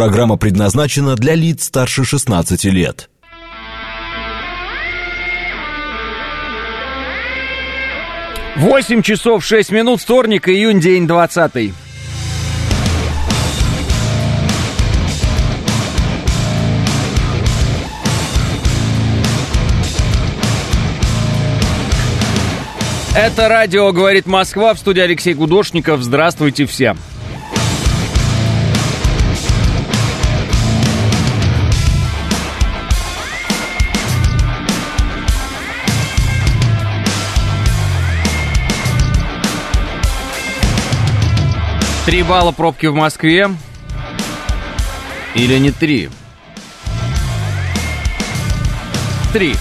Программа предназначена для лиц старше 16 лет. Восемь часов шесть минут, вторник, июнь, день двадцатый. Это радио «Говорит Москва» в студии Алексей Гудошников. Здравствуйте всем. Три балла пробки в Москве. Или не три? Три.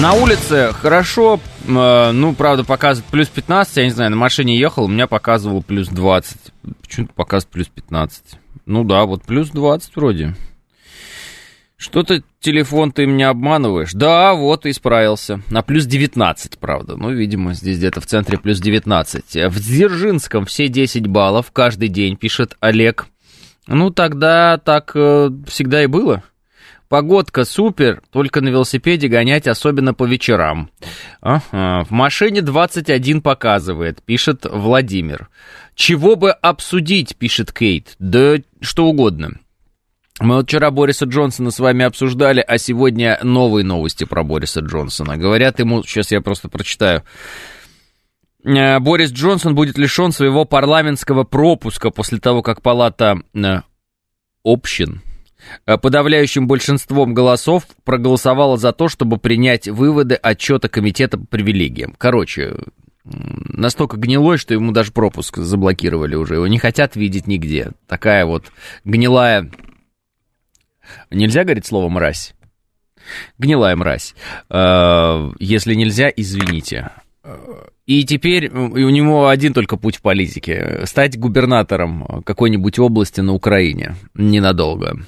На улице хорошо, э, ну, правда, показывает плюс 15, я не знаю, на машине ехал, у меня показывало плюс 20. Почему-то показывает плюс 15. Ну да, вот плюс 20 вроде. Что-то телефон ты меня обманываешь. Да, вот, исправился. На плюс 19, правда. Ну, видимо, здесь где-то в центре плюс 19. В Дзержинском все 10 баллов каждый день, пишет Олег. Ну, тогда так э, всегда и было. Погодка супер, только на велосипеде гонять, особенно по вечерам. Ага, в машине 21 показывает, пишет Владимир. Чего бы обсудить, пишет Кейт. Да что угодно. Мы вот вчера Бориса Джонсона с вами обсуждали, а сегодня новые новости про Бориса Джонсона. Говорят ему, сейчас я просто прочитаю. Э, Борис Джонсон будет лишен своего парламентского пропуска после того, как палата э, общин Э, подавляющим большинством голосов проголосовало за то, чтобы принять выводы отчета комитета по привилегиям. Короче, настолько гнилой, что ему даже пропуск заблокировали уже. Его не хотят видеть нигде. Такая вот гнилая... Нельзя говорить слово «мразь»? Гнилая мразь. Э, если нельзя, извините. И теперь у него один только путь в политике. Стать губернатором какой-нибудь области на Украине. Ненадолго.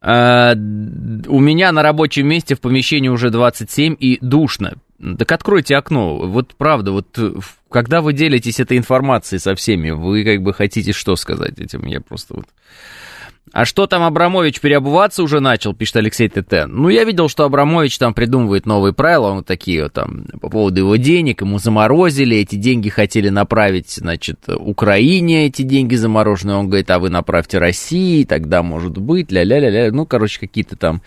А, у меня на рабочем месте в помещении уже 27 и душно. Так откройте окно. Вот правда, вот э, когда вы делитесь этой информацией со всеми, вы как бы хотите что сказать этим? Я просто вот... А что там Абрамович переобуваться уже начал, пишет Алексей ТТ. Ну, я видел, что Абрамович там придумывает новые правила, вот такие вот там, по поводу его денег, ему заморозили, эти деньги хотели направить, значит, Украине эти деньги замороженные, он говорит, а вы направьте России, тогда может быть, ля-ля-ля-ля, ну, короче, какие-то там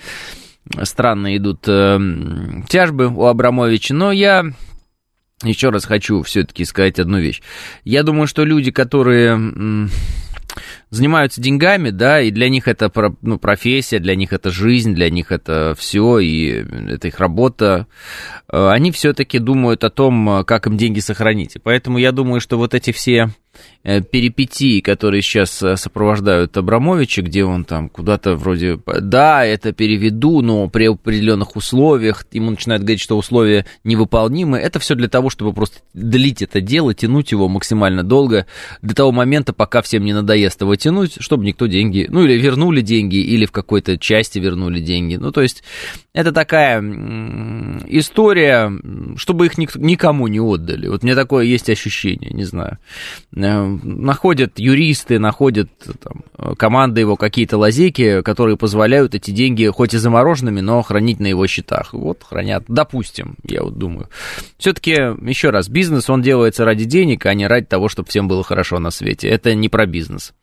странные идут э, тяжбы у Абрамовича, но я еще раз хочу все-таки сказать одну вещь. Я думаю, что люди, которые занимаются деньгами, да, и для них это ну, профессия, для них это жизнь, для них это все, и это их работа, э, они все-таки думают о том, как им деньги сохранить. И поэтому я думаю, что вот эти все Э, перипетии, которые сейчас э, сопровождают Абрамовича, где он там куда-то вроде, да, это переведу, но при определенных условиях, ему начинают говорить, что условия невыполнимы, это все для того, чтобы просто длить это дело, тянуть его максимально долго, до того момента, пока всем не надоест его тянуть, чтобы никто деньги, ну или вернули деньги, или в какой-то части вернули деньги. Ну, то есть это такая история, чтобы их никому не отдали. Вот мне такое есть ощущение, не знаю. Э, находят юристы, находят там, команды его какие-то лазейки, которые позволяют эти деньги хоть и замороженными, но хранить на его счетах. Вот хранят, допустим, я вот думаю. Все-таки, еще раз, бизнес, он делается ради денег, а не ради того, чтобы всем было хорошо на свете. Это не про бизнес.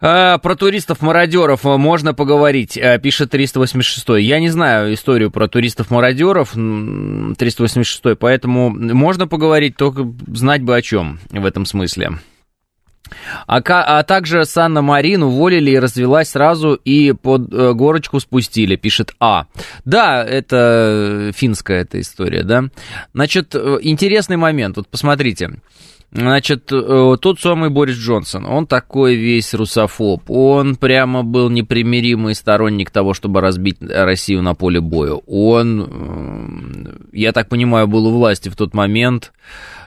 А, про туристов-мародеров можно поговорить, а, пишет 386. Я не знаю историю про туристов-мародеров 386, поэтому можно поговорить, только знать бы о чем в этом смысле. А, а также Санна Марин уволили и развелась сразу и под э, горочку спустили, пишет А. Да, это финская эта история, да. Значит, э, интересный момент, вот посмотрите. Значит, э, тот самый Борис Джонсон, он такой весь русофоб, он прямо был непримиримый сторонник того, чтобы разбить Россию на поле боя. Он, э, я так понимаю, был у власти в тот момент,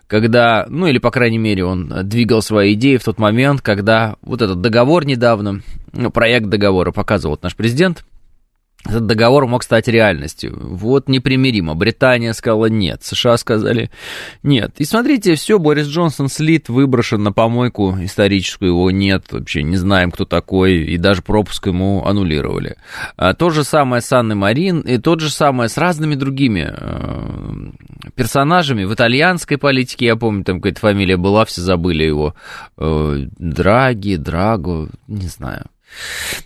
когда, ну или, по крайней мере, он двигал свои идеи в тот момент, когда вот этот договор недавно, ну, проект договора показывал наш президент, этот договор мог стать реальностью. Вот непримиримо. Британия сказала нет, США сказали нет. И смотрите, все, Борис Джонсон слит, выброшен на помойку историческую, его нет, вообще не знаем, кто такой, и даже пропуск ему аннулировали. А, то же самое с Анной Марин, и тот же самое с разными другими э, персонажами в итальянской политике, я помню, там какая-то фамилия была, все забыли его, э, Драги, Драго, не знаю.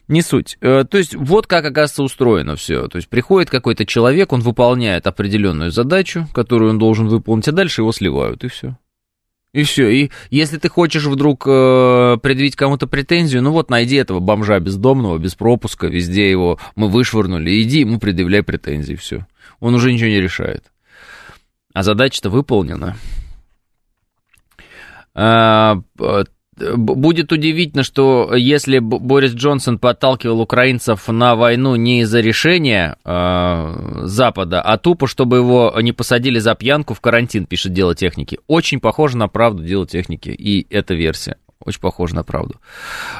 Не суть. Э, то есть вот как, оказывается, устроено все. То есть приходит какой-то человек, он выполняет определенную задачу, которую он должен выполнить, а дальше его сливают, и все. И все. И если ты хочешь вдруг э, предъявить кому-то претензию, ну вот найди этого бомжа бездомного, без пропуска, везде его мы вышвырнули, иди ему предъявляй претензии, все. Он уже ничего не решает. А задача-то выполнена. А, Будет удивительно, что если Борис Джонсон подталкивал украинцев на войну не из-за решения э, Запада, а тупо, чтобы его не посадили за пьянку в карантин, пишет Дело техники. Очень похоже на правду Дело техники и эта версия. Очень похоже на правду.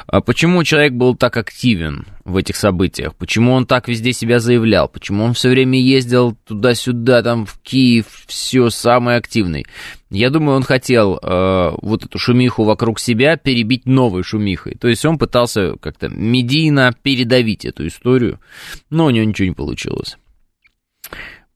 А почему человек был так активен в этих событиях? Почему он так везде себя заявлял? Почему он все время ездил туда-сюда, там, в Киев, все, самый активный? Я думаю, он хотел э, вот эту шумиху вокруг себя перебить новой шумихой. То есть он пытался как-то медийно передавить эту историю, но у него ничего не получилось.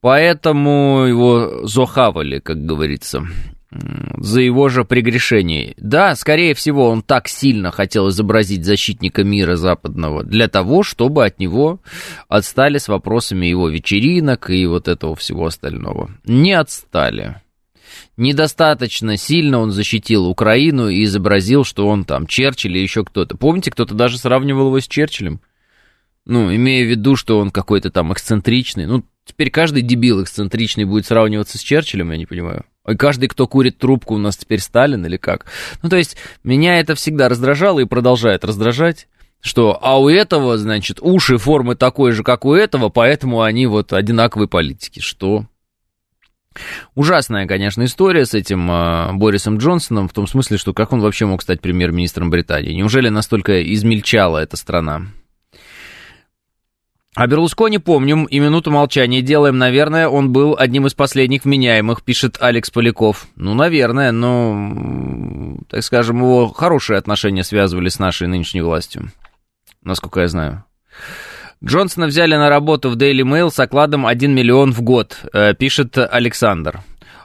Поэтому его зохавали, как говорится за его же прегрешение. Да, скорее всего, он так сильно хотел изобразить защитника мира западного для того, чтобы от него отстали с вопросами его вечеринок и вот этого всего остального. Не отстали. Недостаточно сильно он защитил Украину и изобразил, что он там Черчилль или еще кто-то. Помните, кто-то даже сравнивал его с Черчиллем? Ну, имея в виду, что он какой-то там эксцентричный. Ну, теперь каждый дебил эксцентричный будет сравниваться с Черчиллем, я не понимаю. Каждый, кто курит трубку, у нас теперь Сталин или как? Ну, то есть, меня это всегда раздражало и продолжает раздражать. Что, а у этого, значит, уши формы такой же, как у этого, поэтому они вот одинаковые политики. Что? Ужасная, конечно, история с этим э, Борисом Джонсоном, в том смысле, что как он вообще мог стать премьер-министром Британии? Неужели настолько измельчала эта страна? А Берлускони помним и минуту молчания делаем, наверное, он был одним из последних вменяемых, пишет Алекс Поляков. Ну, наверное, но, так скажем, его хорошие отношения связывали с нашей нынешней властью, насколько я знаю. Джонсона взяли на работу в Daily Mail с окладом 1 миллион в год, э, пишет Александр.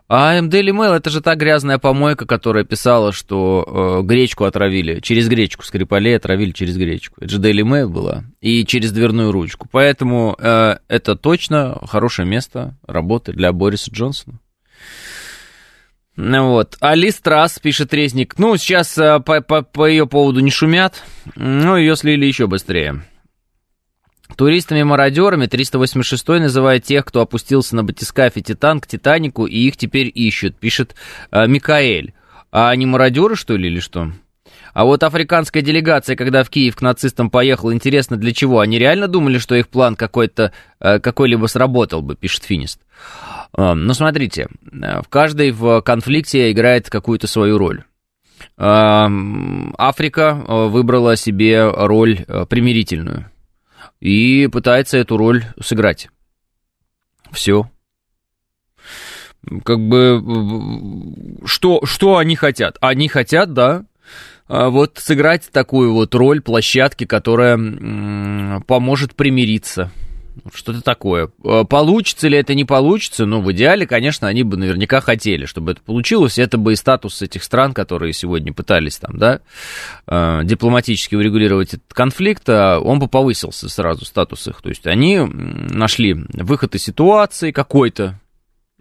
А Daily Mail это же та грязная помойка, которая писала, что э, гречку отравили. Через гречку Скрипалей отравили через гречку. Это же Daily Mail была. И через дверную ручку. Поэтому э, это точно хорошее место работы для Бориса Джонсона. Вот. Али Страс, пишет Резник. Ну, сейчас э, по, по, по ее поводу не шумят. Ну, ее слили еще быстрее. Туристами-мародерами 386 называет тех, кто опустился на батискафе Титан к Титанику, и их теперь ищут, пишет э, Микаэль. А они мародеры, что ли, или что? А вот африканская делегация, когда в Киев к нацистам поехала, интересно, для чего? Они реально думали, что их план какой-то, э, какой-либо сработал бы, пишет Финист. Э, ну, смотрите, э, в каждой в конфликте играет какую-то свою роль. Э, Африка выбрала себе роль примирительную и пытается эту роль сыграть. Все. Как бы, что, что они хотят? Они хотят, да, а, вот сыграть такую вот роль площадки, которая поможет примириться что-то такое. Э, получится ли это, не получится, ну, в идеале, конечно, они бы наверняка хотели, чтобы это получилось, это бы и статус этих стран, которые сегодня пытались там, да, э, дипломатически урегулировать этот конфликт, а он бы повысился сразу, статус их, то есть они нашли выход из ситуации какой-то,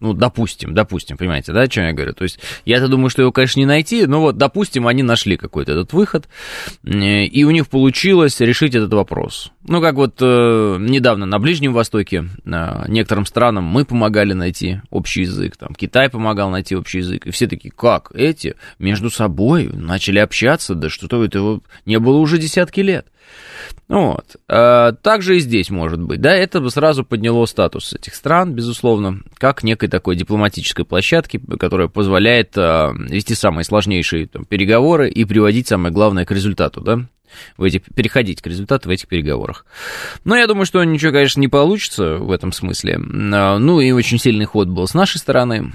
ну, допустим, допустим, понимаете, да, о чем я говорю? То есть, я-то думаю, что его, конечно, не найти, но вот, допустим, они нашли какой-то этот выход, э, и у них получилось решить этот вопрос. Ну, как вот э, недавно на Ближнем Востоке э, некоторым странам мы помогали найти общий язык, там, Китай помогал найти общий язык, и все такие, как, эти между собой начали общаться, да что-то этого не было уже десятки лет. Вот. А, также и здесь может быть. Да, это бы сразу подняло статус этих стран, безусловно, как некой такой дипломатической площадки, которая позволяет а, вести самые сложнейшие там, переговоры и приводить, самое главное, к результату, да, в этих, переходить к результату в этих переговорах. Но я думаю, что ничего, конечно, не получится в этом смысле. А, ну и очень сильный ход был с нашей стороны,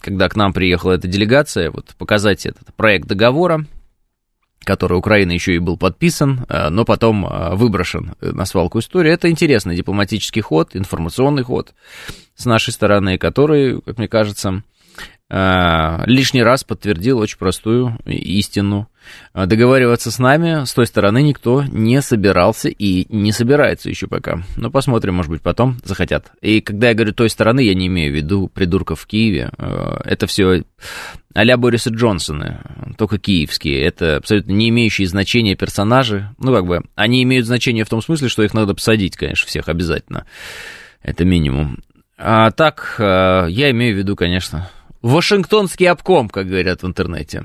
когда к нам приехала эта делегация, вот показать этот проект договора, который Украина еще и был подписан, э, но потом э, выброшен на свалку истории. Это интересный дипломатический ход, информационный ход с нашей стороны, который, как мне кажется, э, лишний раз подтвердил очень простую истину. Договариваться с нами с той стороны никто не собирался и не собирается еще пока. Но посмотрим, может быть, потом захотят. И когда я говорю той стороны, я не имею в виду придурков в Киеве. Это все а-ля Бориса Джонсона, только киевские. Это абсолютно не имеющие значения персонажи. Ну, как бы, они имеют значение в том смысле, что их надо посадить, конечно, всех обязательно. Это минимум. А так, э, я имею в виду, конечно, Вашингтонский обком, как говорят в интернете.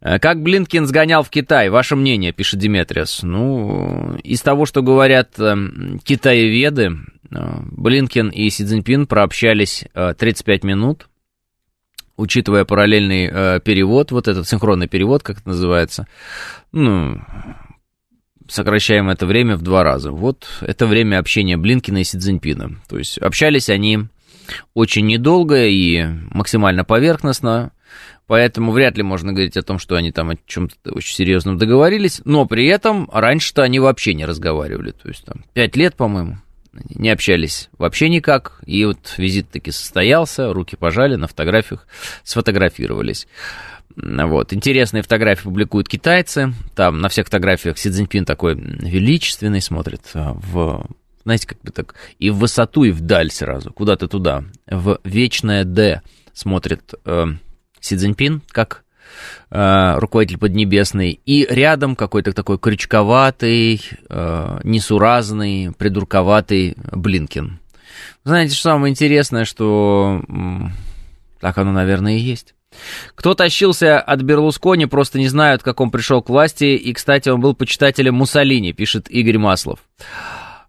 Э, как Блинкин сгонял в Китай? Ваше мнение, пишет Диметриас. Ну, из того, что говорят э, китаеведы, Блинкин и Си Цзиньпин прообщались 35 минут – учитывая параллельный э, перевод, вот этот синхронный перевод, как это называется, ну, сокращаем это время в два раза. Вот это время общения Блинкина и Си Цзиньпина. То есть общались они очень недолго и максимально поверхностно, поэтому вряд ли можно говорить о том, что они там о чем-то очень серьезном договорились, но при этом раньше-то они вообще не разговаривали, то есть там пять лет, по-моему, не общались вообще никак, и вот визит таки состоялся, руки пожали, на фотографиях сфотографировались. Вот. Интересные фотографии публикуют китайцы. Там на всех фотографиях Си Цзиньпин такой величественный смотрит а, в, знаете, как бы так, и в высоту, и вдаль сразу, куда-то туда. В вечное Д смотрит э, Си Цзиньпин, как э, руководитель Поднебесный, и рядом какой-то такой крючковатый, э, несуразный, придурковатый Блинкин. Знаете, что самое интересное, что так оно, наверное, и есть. Кто тащился от Берлускони, просто не знают, как он пришел к власти. И, кстати, он был почитателем Муссолини, пишет Игорь Маслов.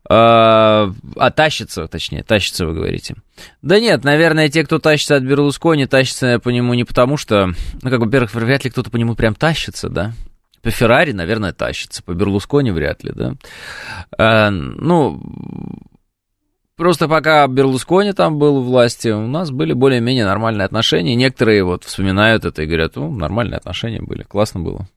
А, а тащится, точнее, тащится, вы говорите. Да нет, наверное, те, кто тащится от Берлускони, тащатся по нему не потому, что, ну, как бы, во-первых, вряд ли кто-то по нему прям тащится, да. По Феррари, наверное, тащится, по Берлускони вряд ли, да. А, ну, просто пока Берлускони там был у власти, у нас были более-менее нормальные отношения. Некоторые вот вспоминают это и говорят, ну, нормальные отношения были, классно было.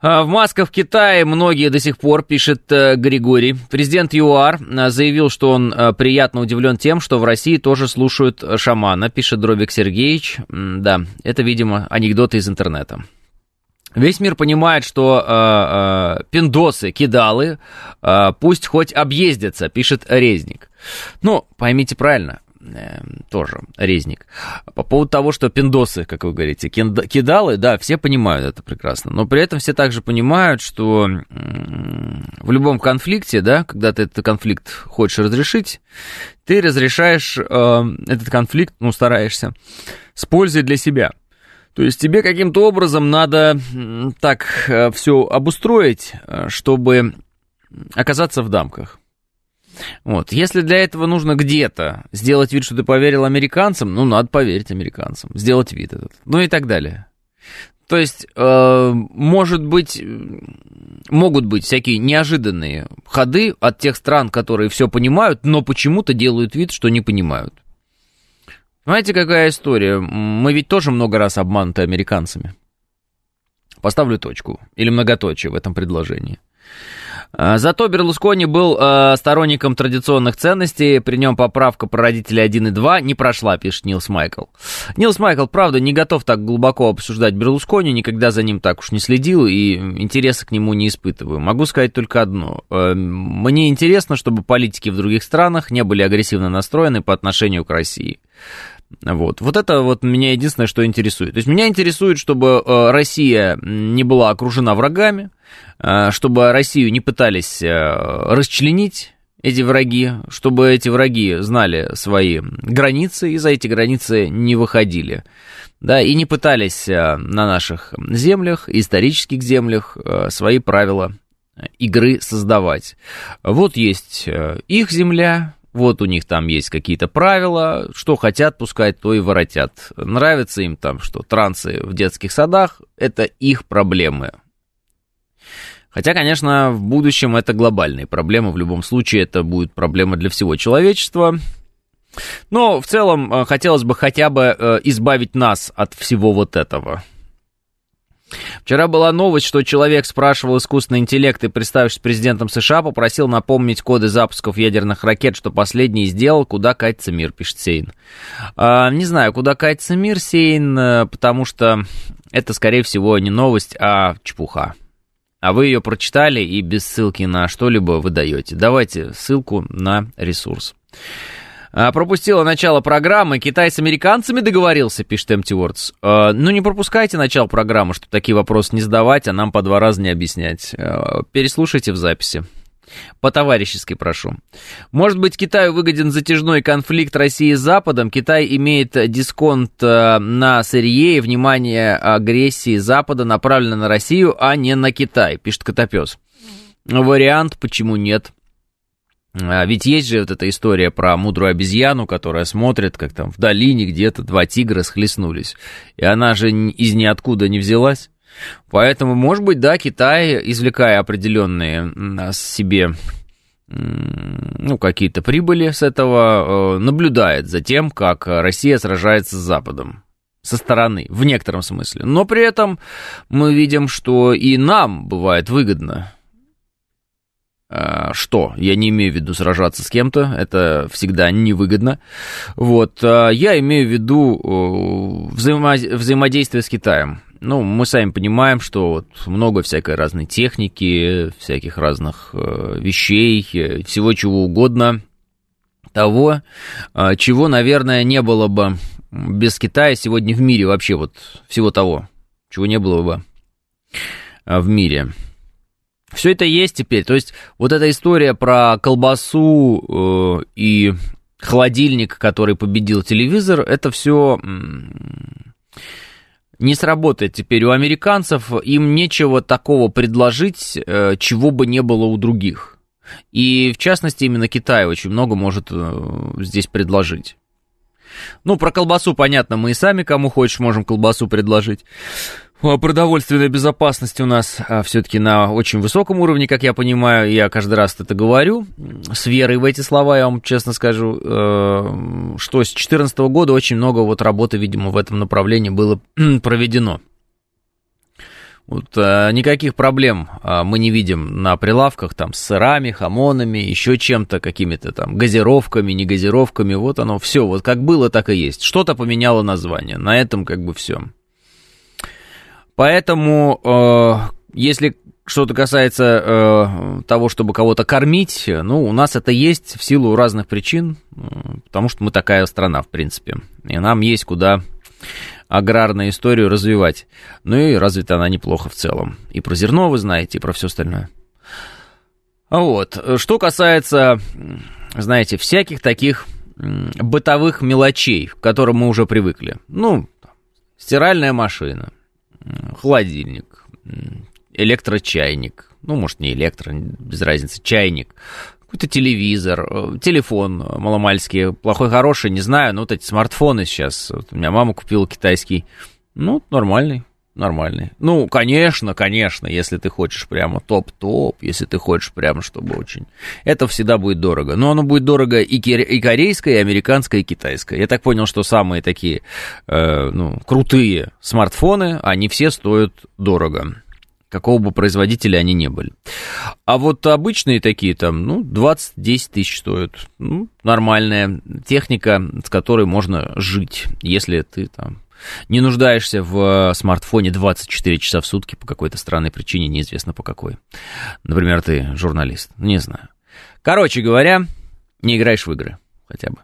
А, в Москве, в Китае многие до сих пор, пишет э, Григорий. Президент ЮАР э, заявил, что он э, приятно удивлен тем, что в России тоже слушают шамана, пишет Дробик Сергеевич. Да, это, видимо, анекдоты из интернета. Весь мир понимает, что э, э, пиндосы, кидалы, э, пусть хоть объездятся, пишет Резник. Ну, поймите правильно, тоже резник. По поводу того, что пиндосы, как вы говорите, кидалы, да, все понимают это прекрасно, но при этом все также понимают, что в любом конфликте, да, когда ты этот конфликт хочешь разрешить, ты разрешаешь э, этот конфликт, ну, стараешься, с пользой для себя. То есть тебе каким-то образом надо так э, все обустроить, э, чтобы оказаться в дамках. Вот. Если для этого нужно где-то сделать вид, что ты поверил американцам, ну, надо поверить американцам, сделать вид этот, ну и так далее. То есть, э, может быть, могут быть всякие неожиданные ходы от тех стран, которые все понимают, но почему-то делают вид, что не понимают. Знаете, какая история? Мы ведь тоже много раз обмануты американцами. Поставлю точку или многоточие в этом предложении. А, зато Берлускони был э, сторонником традиционных ценностей, при нем поправка про родителей 1 и 2 не прошла, пишет Нилс Майкл. Нилс Майкл, правда, не готов так глубоко обсуждать Берлускони, никогда за ним так уж не следил и интереса к нему не испытываю. Могу сказать только одно. Э, мне интересно, чтобы политики в других странах не были агрессивно настроены по отношению к России. Вот. вот это вот меня единственное, что интересует. То есть меня интересует, чтобы э, Россия не была окружена врагами, чтобы Россию не пытались э, расчленить эти враги, чтобы эти враги знали свои границы и за эти границы не выходили. Да, и не пытались э, на наших землях, исторических землях, свои правила игры создавать. Вот есть их земля, вот у них там есть какие-то правила, что хотят, пускай то и воротят. Нравится им там, что трансы в детских садах, это их проблемы. Хотя, конечно, в будущем это глобальные проблемы, в любом случае это будет проблема для всего человечества. Но в целом э, хотелось бы хотя бы э, избавить нас от всего вот этого. Вчера была новость, что человек спрашивал искусственный интеллект и, представившись президентом США, попросил напомнить коды запусков ядерных ракет, что последний сделал, куда катится мир, пишет Сейн. А, не знаю, куда катится мир, Сейн, э, потому что это, скорее всего, не новость, а чепуха. А вы ее прочитали и без ссылки на что-либо выдаете. Давайте ссылку на ресурс. А, пропустила начало программы. Китай с американцами договорился, пишет Empty Words. А, ну, не пропускайте начало программы, чтобы такие вопросы не задавать, а нам по два раза не объяснять. А, переслушайте в записи. По-товарищески прошу. Может быть, Китаю выгоден затяжной конфликт России с Западом? Китай имеет дисконт на сырье и внимание агрессии Запада направлено на Россию, а не на Китай, пишет Котопес. Вариант, почему нет? А ведь есть же вот эта история про мудрую обезьяну, которая смотрит, как там в долине где-то два тигра схлестнулись. И она же из ниоткуда не взялась. Поэтому, может быть, да, Китай, извлекая определенные себе ну, какие-то прибыли с этого, э, наблюдает за тем, как Россия сражается с Западом со стороны, в некотором смысле. Но при этом мы видим, что и нам бывает выгодно Э, что? Я не имею в виду сражаться с кем-то, это всегда невыгодно. Вот, э, я имею в виду взаимо... взаимодействие с Китаем. Ну, мы сами понимаем, что вот много всякой разной техники, всяких разных вещей, всего чего угодно, того, чего, наверное, не было бы без Китая сегодня в мире вообще, вот всего того, чего не было бы в мире. Все это есть теперь. То есть вот эта история про колбасу э, и холодильник, который победил телевизор, это все не сработает теперь у американцев. Им нечего такого предложить, э, чего бы не было у других. И в частности именно Китай очень много может э, здесь предложить. Ну, про колбасу понятно, мы и сами кому хочешь можем колбасу предложить. Продовольственная безопасность у нас а, все-таки на очень высоком уровне, как я понимаю, я каждый раз это говорю, с верой в эти слова, я вам честно скажу, э, что с 2014 года очень много вот работы, видимо, в этом направлении было проведено. Вот, а, никаких проблем а, мы не видим на прилавках там с сырами, хамонами, еще чем-то, какими-то там газировками, не газировками. Вот оно все, вот как было, так и есть. Что-то поменяло название. На этом как бы все. Поэтому, э, если что-то касается э, того, чтобы кого-то кормить, ну, у нас это есть в силу разных причин, э, потому что мы такая страна, в принципе, и нам есть куда аграрную историю развивать. Ну и развита она неплохо в целом. И про зерно вы знаете, и про все остальное. Вот. Что касается, знаете, всяких таких бытовых мелочей, к которым мы уже привыкли. Ну, стиральная машина, холодильник, электрочайник, ну, может, не электро, без разницы, чайник, какой-то телевизор, э, телефон маломальский, плохой, хороший, не знаю, но вот эти смартфоны сейчас, вот у меня мама купила китайский, ну, нормальный, нормальный. Ну, конечно, конечно, если ты хочешь прямо топ-топ, если ты хочешь прямо, чтобы очень... Это всегда будет дорого. Но оно будет дорого и, и корейское, и американское, и китайское. Я так понял, что самые такие, э, ну, крутые смартфоны, они все стоят дорого. Какого бы производителя они не были. А вот обычные такие там, ну, 20-10 тысяч стоят. Ну, нормальная техника, с которой можно жить, если ты там не нуждаешься в э, смартфоне 24 часа в сутки по какой-то странной причине, неизвестно по какой. Например, ты журналист, не знаю. Короче говоря, не играешь в игры хотя бы.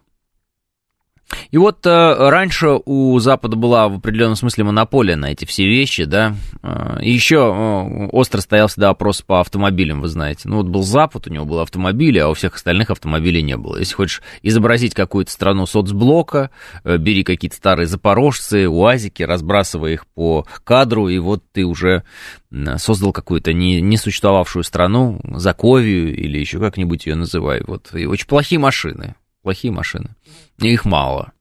И вот э, раньше у Запада была в определенном смысле монополия на эти все вещи, да. Э, и еще э, остро стоял всегда вопрос по автомобилям, вы знаете. Ну вот был Запад, у него был автомобили, а у всех остальных автомобилей не было. Если хочешь изобразить какую-то страну соцблока, э, бери какие-то старые запорожцы, уазики, разбрасывай их по кадру, и вот ты уже создал какую-то не существовавшую страну, Заковию или еще как-нибудь ее называй. Вот, и очень плохие машины плохие машины. Их мало.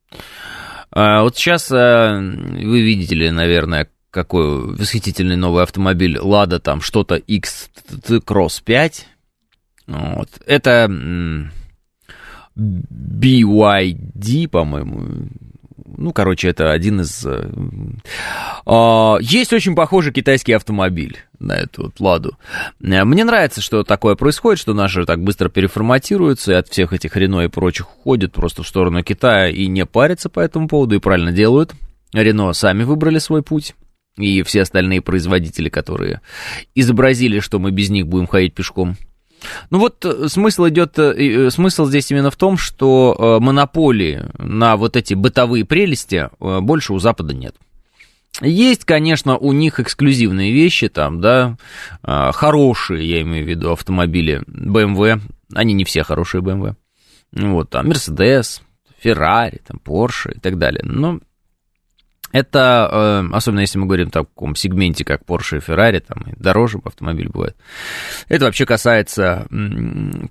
А, вот сейчас а, вы видите ли, наверное, какой восхитительный новый автомобиль Лада, там что-то X-Cross 5. Вот. Это BYD, по-моему, ну, короче, это один из... Э, а, есть очень похожий китайский автомобиль на эту вот «Ладу». Э, мне нравится, что такое происходит, что наши так быстро переформатируются и от всех этих Рено и прочих уходят просто в сторону Китая и не парятся по этому поводу, и правильно делают. Рено сами выбрали свой путь и все остальные производители, которые изобразили, что мы без них будем ходить пешком – ну вот э, смысл идет, э, э, смысл здесь именно в том, что монополии на вот эти бытовые прелести больше у Запада нет. Есть, конечно, у них эксклюзивные вещи, там, да, хорошие, я имею в виду, автомобили BMW, они не все хорошие BMW, вот, там, Mercedes, Ferrari, там, Porsche и так далее, но это, э, особенно если мы говорим о таком сегменте, как Porsche и Ferrari, там и дороже автомобиль бывает. Это вообще касается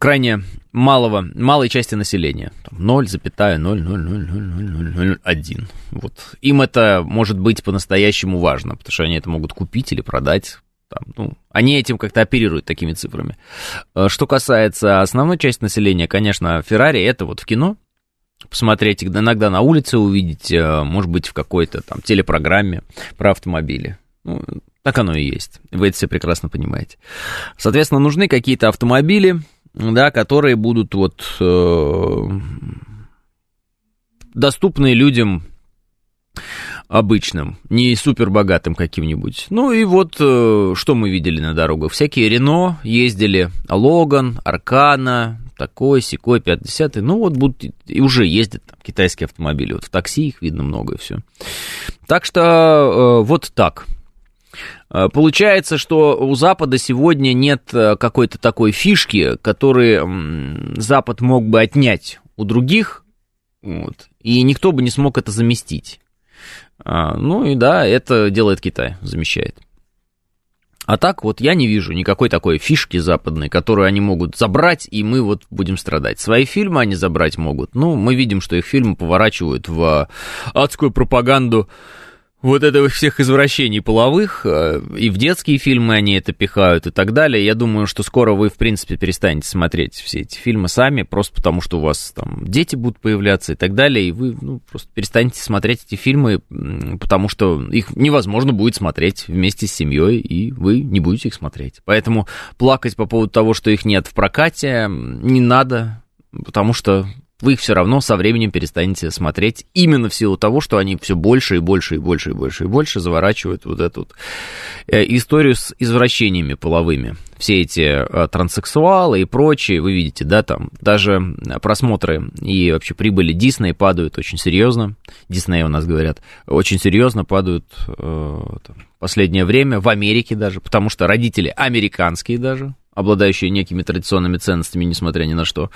крайне малого, малой части населения. 0,0000001. Вот. Им это может быть по-настоящему важно, потому что они это могут купить или продать. Там, ну, они этим как-то оперируют такими цифрами. Э, что касается основной части населения, конечно, Ferrari это вот в кино, посмотреть, иногда на улице увидеть, э, может быть, в какой-то там телепрограмме про автомобили. Ну, так оно и есть. Вы это все прекрасно понимаете. Соответственно, нужны какие-то автомобили, да, которые будут вот э, доступны людям обычным, не супер богатым каким-нибудь. Ну и вот э, что мы видели на дорогах. Всякие Рено ездили, Логан, Аркана, такой, секой, 50 ну вот будут, и уже ездят там, китайские автомобили, вот в такси их видно много и все. Так что э, вот так. Э, получается, что у Запада сегодня нет э, какой-то такой фишки, которую Запад мог бы отнять у других, вот, и никто бы не смог это заместить. А, ну и да, это делает Китай, замещает. А так вот я не вижу никакой такой фишки западной, которую они могут забрать, и мы вот будем страдать. Свои фильмы они забрать могут. Ну, мы видим, что их фильмы поворачивают в адскую пропаганду вот это всех извращений половых, э, и в детские фильмы они это пихают и так далее. Я думаю, что скоро вы, в принципе, перестанете смотреть все эти фильмы сами, просто потому что у вас там дети будут появляться и так далее, и вы ну, просто перестанете смотреть эти фильмы, потому что их невозможно будет смотреть вместе с семьей, и вы не будете их смотреть. Поэтому плакать по поводу того, что их нет в прокате, не надо, потому что вы их все равно со временем перестанете смотреть именно в силу того, что они все больше и больше и больше и больше и больше заворачивают вот эту вот э, историю с извращениями половыми. Все эти э, транссексуалы и прочие, вы видите, да, там даже просмотры и вообще прибыли Дисней падают очень серьезно. Дисней у нас говорят, очень серьезно падают э, там, последнее время, в Америке даже, потому что родители американские даже, обладающие некими традиционными ценностями, несмотря ни на что,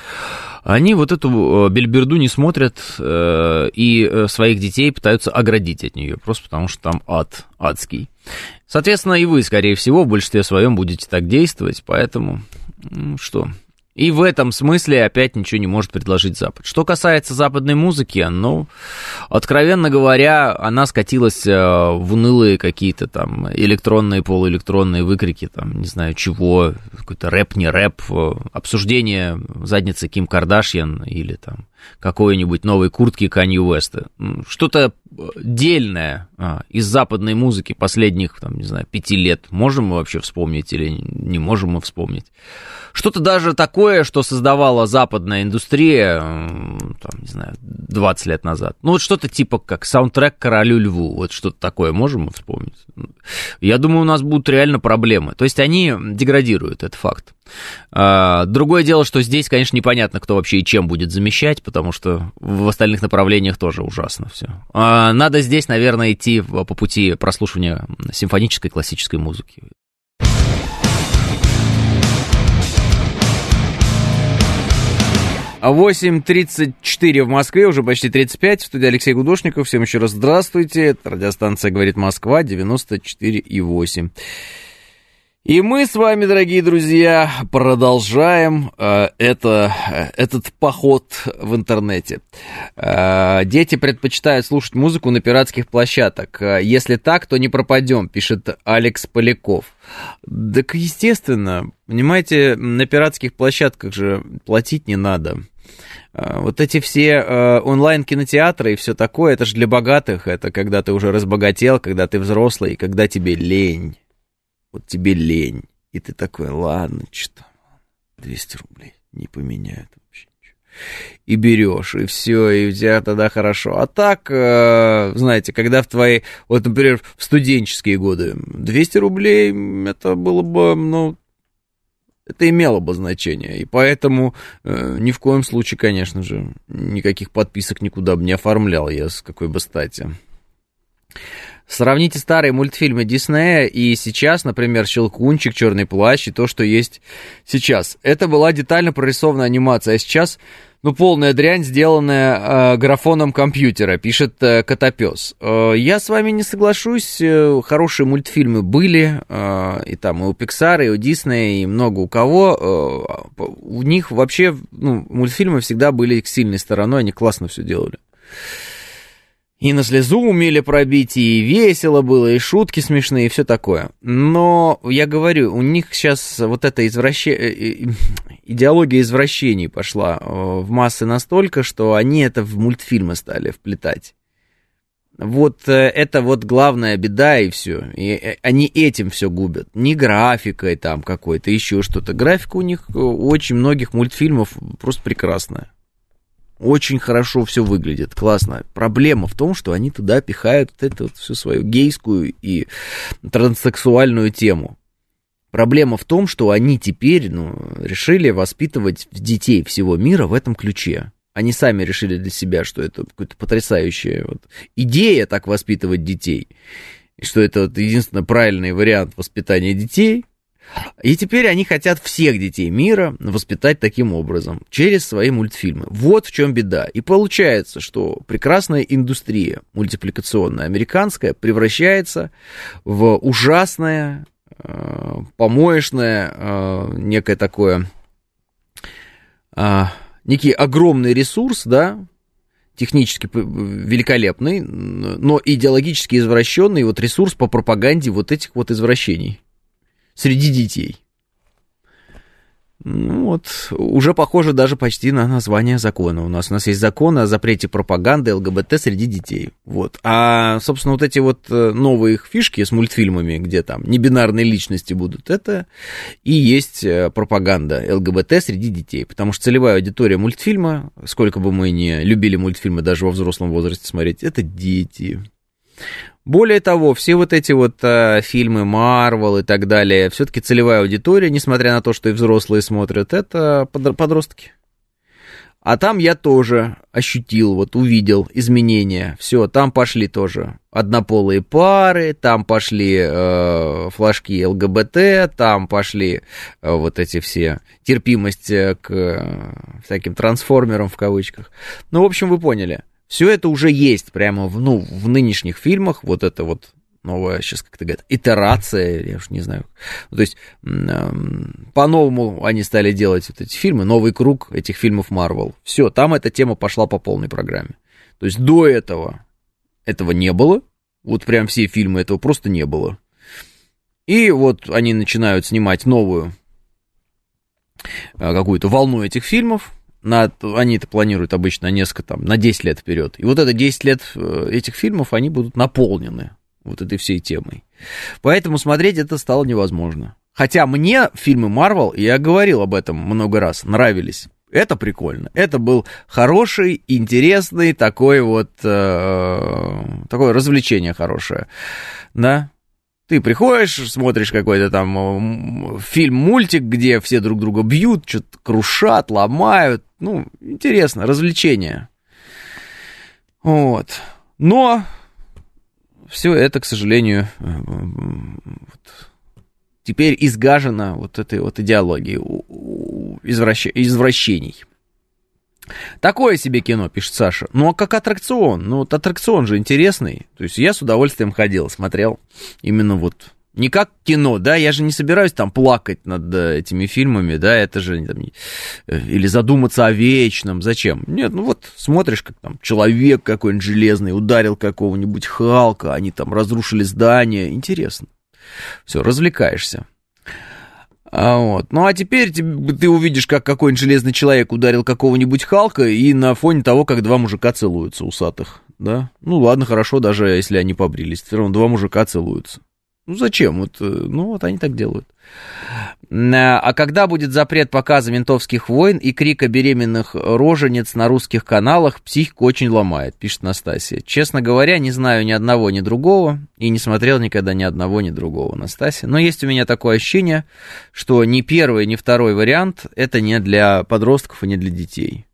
они вот эту э, бельберду не смотрят э, и э, своих детей пытаются оградить от нее, просто потому что там ад адский. Соответственно, и вы, скорее всего, в большинстве своем будете так действовать, поэтому ну, что, и в этом смысле опять ничего не может предложить Запад. Что касается западной музыки, ну, откровенно говоря, она скатилась э, в унылые какие-то там электронные, полуэлектронные выкрики, там, не знаю чего, какой-то рэп, не рэп, э, обсуждение задницы Ким Кардашьян или там какой-нибудь новой куртки Канье Уэста. Что-то дельное а, из западной музыки последних, там, не знаю, пяти лет можем мы вообще вспомнить или не можем мы вспомнить? Что-то даже такое, что создавала западная индустрия, там, не знаю, 20 лет назад. Ну, вот что-то типа как саундтрек «Королю льву», вот что-то такое можем вспомнить? Я думаю, у нас будут реально проблемы. То есть они деградируют, это факт. А, другое дело, что здесь, конечно, непонятно, кто вообще и чем будет замещать, потому что в остальных направлениях тоже ужасно все. А, надо здесь, наверное, идти по пути прослушивания симфонической классической музыки. 8.34 в Москве, уже почти 35. В студии Алексей Гудошников. Всем еще раз здравствуйте. Это радиостанция «Говорит Москва» 94,8. И мы с вами, дорогие друзья, продолжаем э, это, э, этот поход в интернете. Э, дети предпочитают слушать музыку на пиратских площадках. Э, если так, то не пропадем, пишет Алекс Поляков. Так, естественно, понимаете, на пиратских площадках же платить не надо. Э, вот эти все онлайн-кинотеатры и все такое, это же для богатых, это когда ты уже разбогател, когда ты взрослый, когда тебе лень вот тебе лень, и ты такой, ладно, что 200 рублей не поменяют вообще ничего. И берешь, и все, и у тебя тогда хорошо. А так, э, знаете, когда в твои, вот, например, в студенческие годы 200 рублей, это было бы, ну, это имело бы значение. И поэтому э, ни в коем случае, конечно же, никаких подписок никуда бы не оформлял я с какой бы стати. Сравните старые мультфильмы Диснея и сейчас, например, Щелкунчик, Черный плащ и то, что есть сейчас. Это была детально прорисованная анимация, а сейчас, ну, полная дрянь, сделанная э, графоном компьютера, пишет э, Котопес. Э, я с вами не соглашусь, э, хорошие мультфильмы были, э, и там и у Pixar, и у Диснея, и много у кого. Э, у них вообще, ну, мультфильмы всегда были их сильной стороной, они классно все делали. И на слезу умели пробить, и весело было, и шутки смешные, и все такое. Но, я говорю, у них сейчас вот эта извраще... Э, э, идеология извращений пошла э, в массы настолько, что они это в мультфильмы стали вплетать. Вот это вот главная беда и все. И они этим все губят. Не графикой там какой-то, еще что-то. Графика у них у очень многих мультфильмов просто прекрасная. Очень хорошо все выглядит, классно. Проблема в том, что они туда пихают вот эту вот всю свою гейскую и транссексуальную тему. Проблема в том, что они теперь ну, решили воспитывать детей всего мира в этом ключе. Они сами решили для себя, что это какая-то потрясающая вот идея так воспитывать детей. И что это вот единственно правильный вариант воспитания детей – и теперь они хотят всех детей мира воспитать таким образом, через свои мультфильмы. Вот в чем беда. И получается, что прекрасная индустрия мультипликационная американская превращается в ужасное, э, помоечное, э, некое такое, э, некий огромный ресурс, да, технически великолепный, но идеологически извращенный вот ресурс по пропаганде вот этих вот извращений среди детей. Ну вот, уже похоже даже почти на название закона. У нас, у нас есть закон о запрете пропаганды ЛГБТ среди детей. Вот. А, собственно, вот эти вот э, новые их фишки с мультфильмами, где там небинарные личности будут, это и есть э, пропаганда ЛГБТ среди детей. Потому что целевая аудитория мультфильма, сколько бы мы ни любили мультфильмы даже во взрослом возрасте смотреть, это дети. Более того, все вот эти вот э, фильмы Марвел и так далее, все-таки целевая аудитория, несмотря на то, что и взрослые смотрят, это подростки. А там я тоже ощутил, вот увидел изменения. Все, там пошли тоже однополые пары, там пошли э, флажки ЛГБТ, там пошли э, вот эти все терпимость э, к э, всяким трансформерам в кавычках. Ну, в общем, вы поняли. Все это уже есть прямо в, ну, в нынешних фильмах, вот это вот новая, сейчас как-то говорят, итерация, я уж не знаю. То есть э, по-новому они стали делать вот эти фильмы, новый круг этих фильмов Marvel. Все, там эта тема пошла по полной программе. То есть до этого этого не было, вот прям все фильмы этого просто не было. И вот они начинают снимать новую э, какую-то волну этих фильмов, на, они это планируют обычно несколько, там, на 10 лет вперед. И вот это 10 лет э, этих фильмов, они будут наполнены вот этой всей темой. Поэтому смотреть это стало невозможно. Хотя мне фильмы Марвел, я говорил об этом много раз, нравились. Это прикольно. Это был хороший, интересный такой вот э, такое развлечение хорошее, да. Ты приходишь, смотришь какой-то там фильм-мультик, где все друг друга бьют, что-то крушат, ломают. Ну, интересно, развлечение. Вот. Но все это, к сожалению, э, вот, теперь изгажено вот этой вот идеологией извращ... извращений. Такое себе кино, пишет Саша. Ну, а как аттракцион? Ну, вот аттракцион же интересный. То есть я с удовольствием ходил, смотрел именно вот не как кино, да, я же не собираюсь там плакать над э, этими фильмами, да, это же там, э, или задуматься о вечном, зачем? Нет, ну вот смотришь, как там человек какой-нибудь железный ударил какого-нибудь Халка, они там разрушили здание, интересно. Все, развлекаешься. А вот. Ну а теперь ты, ты увидишь, как какой-нибудь железный человек ударил какого-нибудь Халка, и на фоне того, как два мужика целуются усатых, да? Ну ладно, хорошо, даже если они побрились, все равно два мужика целуются. Ну зачем? Вот, э, ну вот они так делают. А когда будет запрет показа ментовских войн и крика беременных роженец на русских каналах, психику очень ломает, пишет Настасья. Честно говоря, не знаю ни одного, ни другого, и не смотрел никогда ни одного, ни другого, Настасья. Но есть у меня такое ощущение, что ни первый, ни второй вариант это не для подростков и не для детей.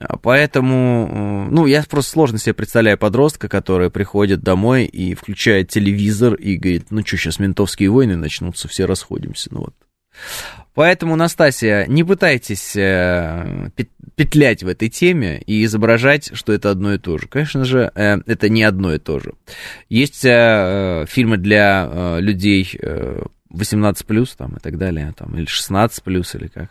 А поэтому, э, ну, я просто сложно себе представляю подростка, который приходит домой и включает телевизор и говорит, ну что, сейчас ментовские войны начнутся, все расходимся, ну вот. Поэтому, Настасья, не пытайтесь э, петлять в этой теме и изображать, что это одно и то же. Конечно же, э, это не одно и то же. Есть фильмы для людей 18+, там, и так далее, там, или 16+, или как.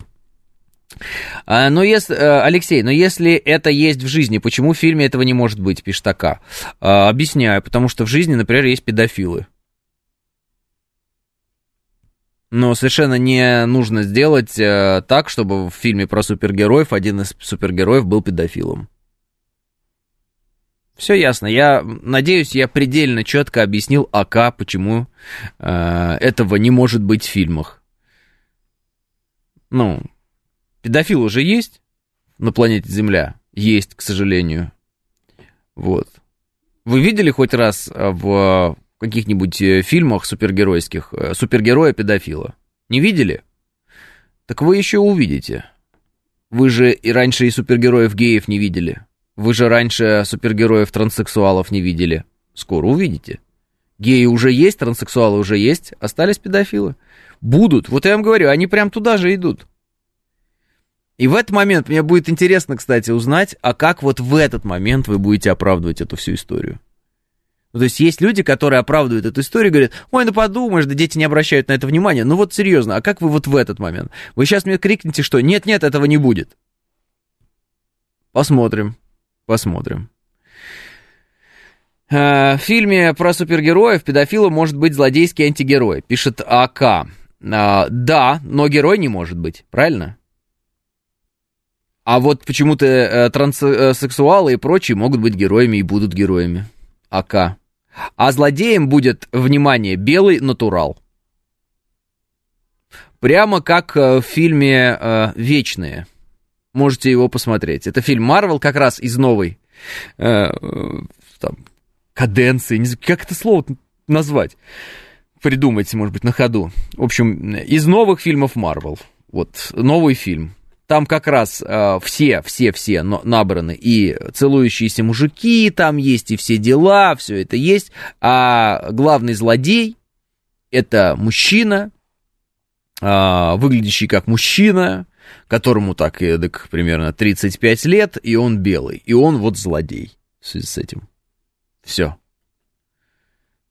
А, но если, э, Алексей, но если это есть в жизни, почему в фильме этого не может быть, пишет АК? А, объясняю, потому что в жизни, например, есть педофилы. Но совершенно не нужно сделать э, так, чтобы в фильме про супергероев один из супергероев был педофилом. Все ясно. Я надеюсь, я предельно четко объяснил АК, почему э, этого не может быть в фильмах. Ну, Педофил уже есть на планете Земля? Есть, к сожалению. Вот. Вы видели хоть раз э, в каких-нибудь э, фильмах супергеройских э, супергероя-педофила? Не видели? Так вы еще увидите. Вы же и раньше и супергероев геев не видели. Вы же раньше супергероев транссексуалов не видели. Скоро увидите. Геи уже есть, транссексуалы уже есть, остались педофилы. Будут. Вот я вам говорю, они прям туда же идут. И в этот момент мне будет интересно, кстати, узнать, а как вот в этот момент вы будете оправдывать эту всю историю. Ну, то есть есть люди, которые оправдывают эту историю, говорят, ой, ну подумаешь, да дети не обращают на это внимания. Ну вот серьезно, а как вы вот в этот момент? Вы сейчас мне крикнете, что нет-нет, этого не будет. Посмотрим, посмотрим. Э, в фильме про супергероев педофила может быть злодейский антигерой, пишет АК. А, да, но герой не может быть, правильно? А вот почему-то э, транссексуалы и прочие могут быть героями и будут героями. АК. А злодеем будет, внимание, белый натурал. Прямо как э, в фильме э, «Вечные». Можете его посмотреть. Это фильм Марвел как раз из новой э, там, каденции. Не знаю, как это слово назвать? Придумайте, может быть, на ходу. В общем, из новых фильмов Марвел. Вот, новый фильм. Там как раз э, все, все, все набраны. И целующиеся мужики там есть, и все дела, все это есть. А главный злодей это мужчина, э, выглядящий как мужчина, которому так, так примерно 35 лет, и он белый. И он вот злодей в связи с этим. Все.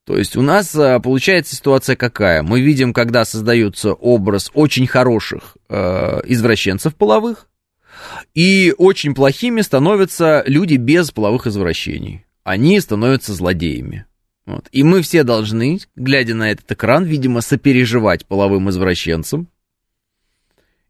То есть у нас а, получается ситуация какая? Мы видим, когда создается образ очень хороших э, извращенцев половых, и очень плохими становятся люди без половых извращений. Они становятся злодеями. Вот. И мы все должны, глядя на этот экран, видимо, сопереживать половым извращенцам,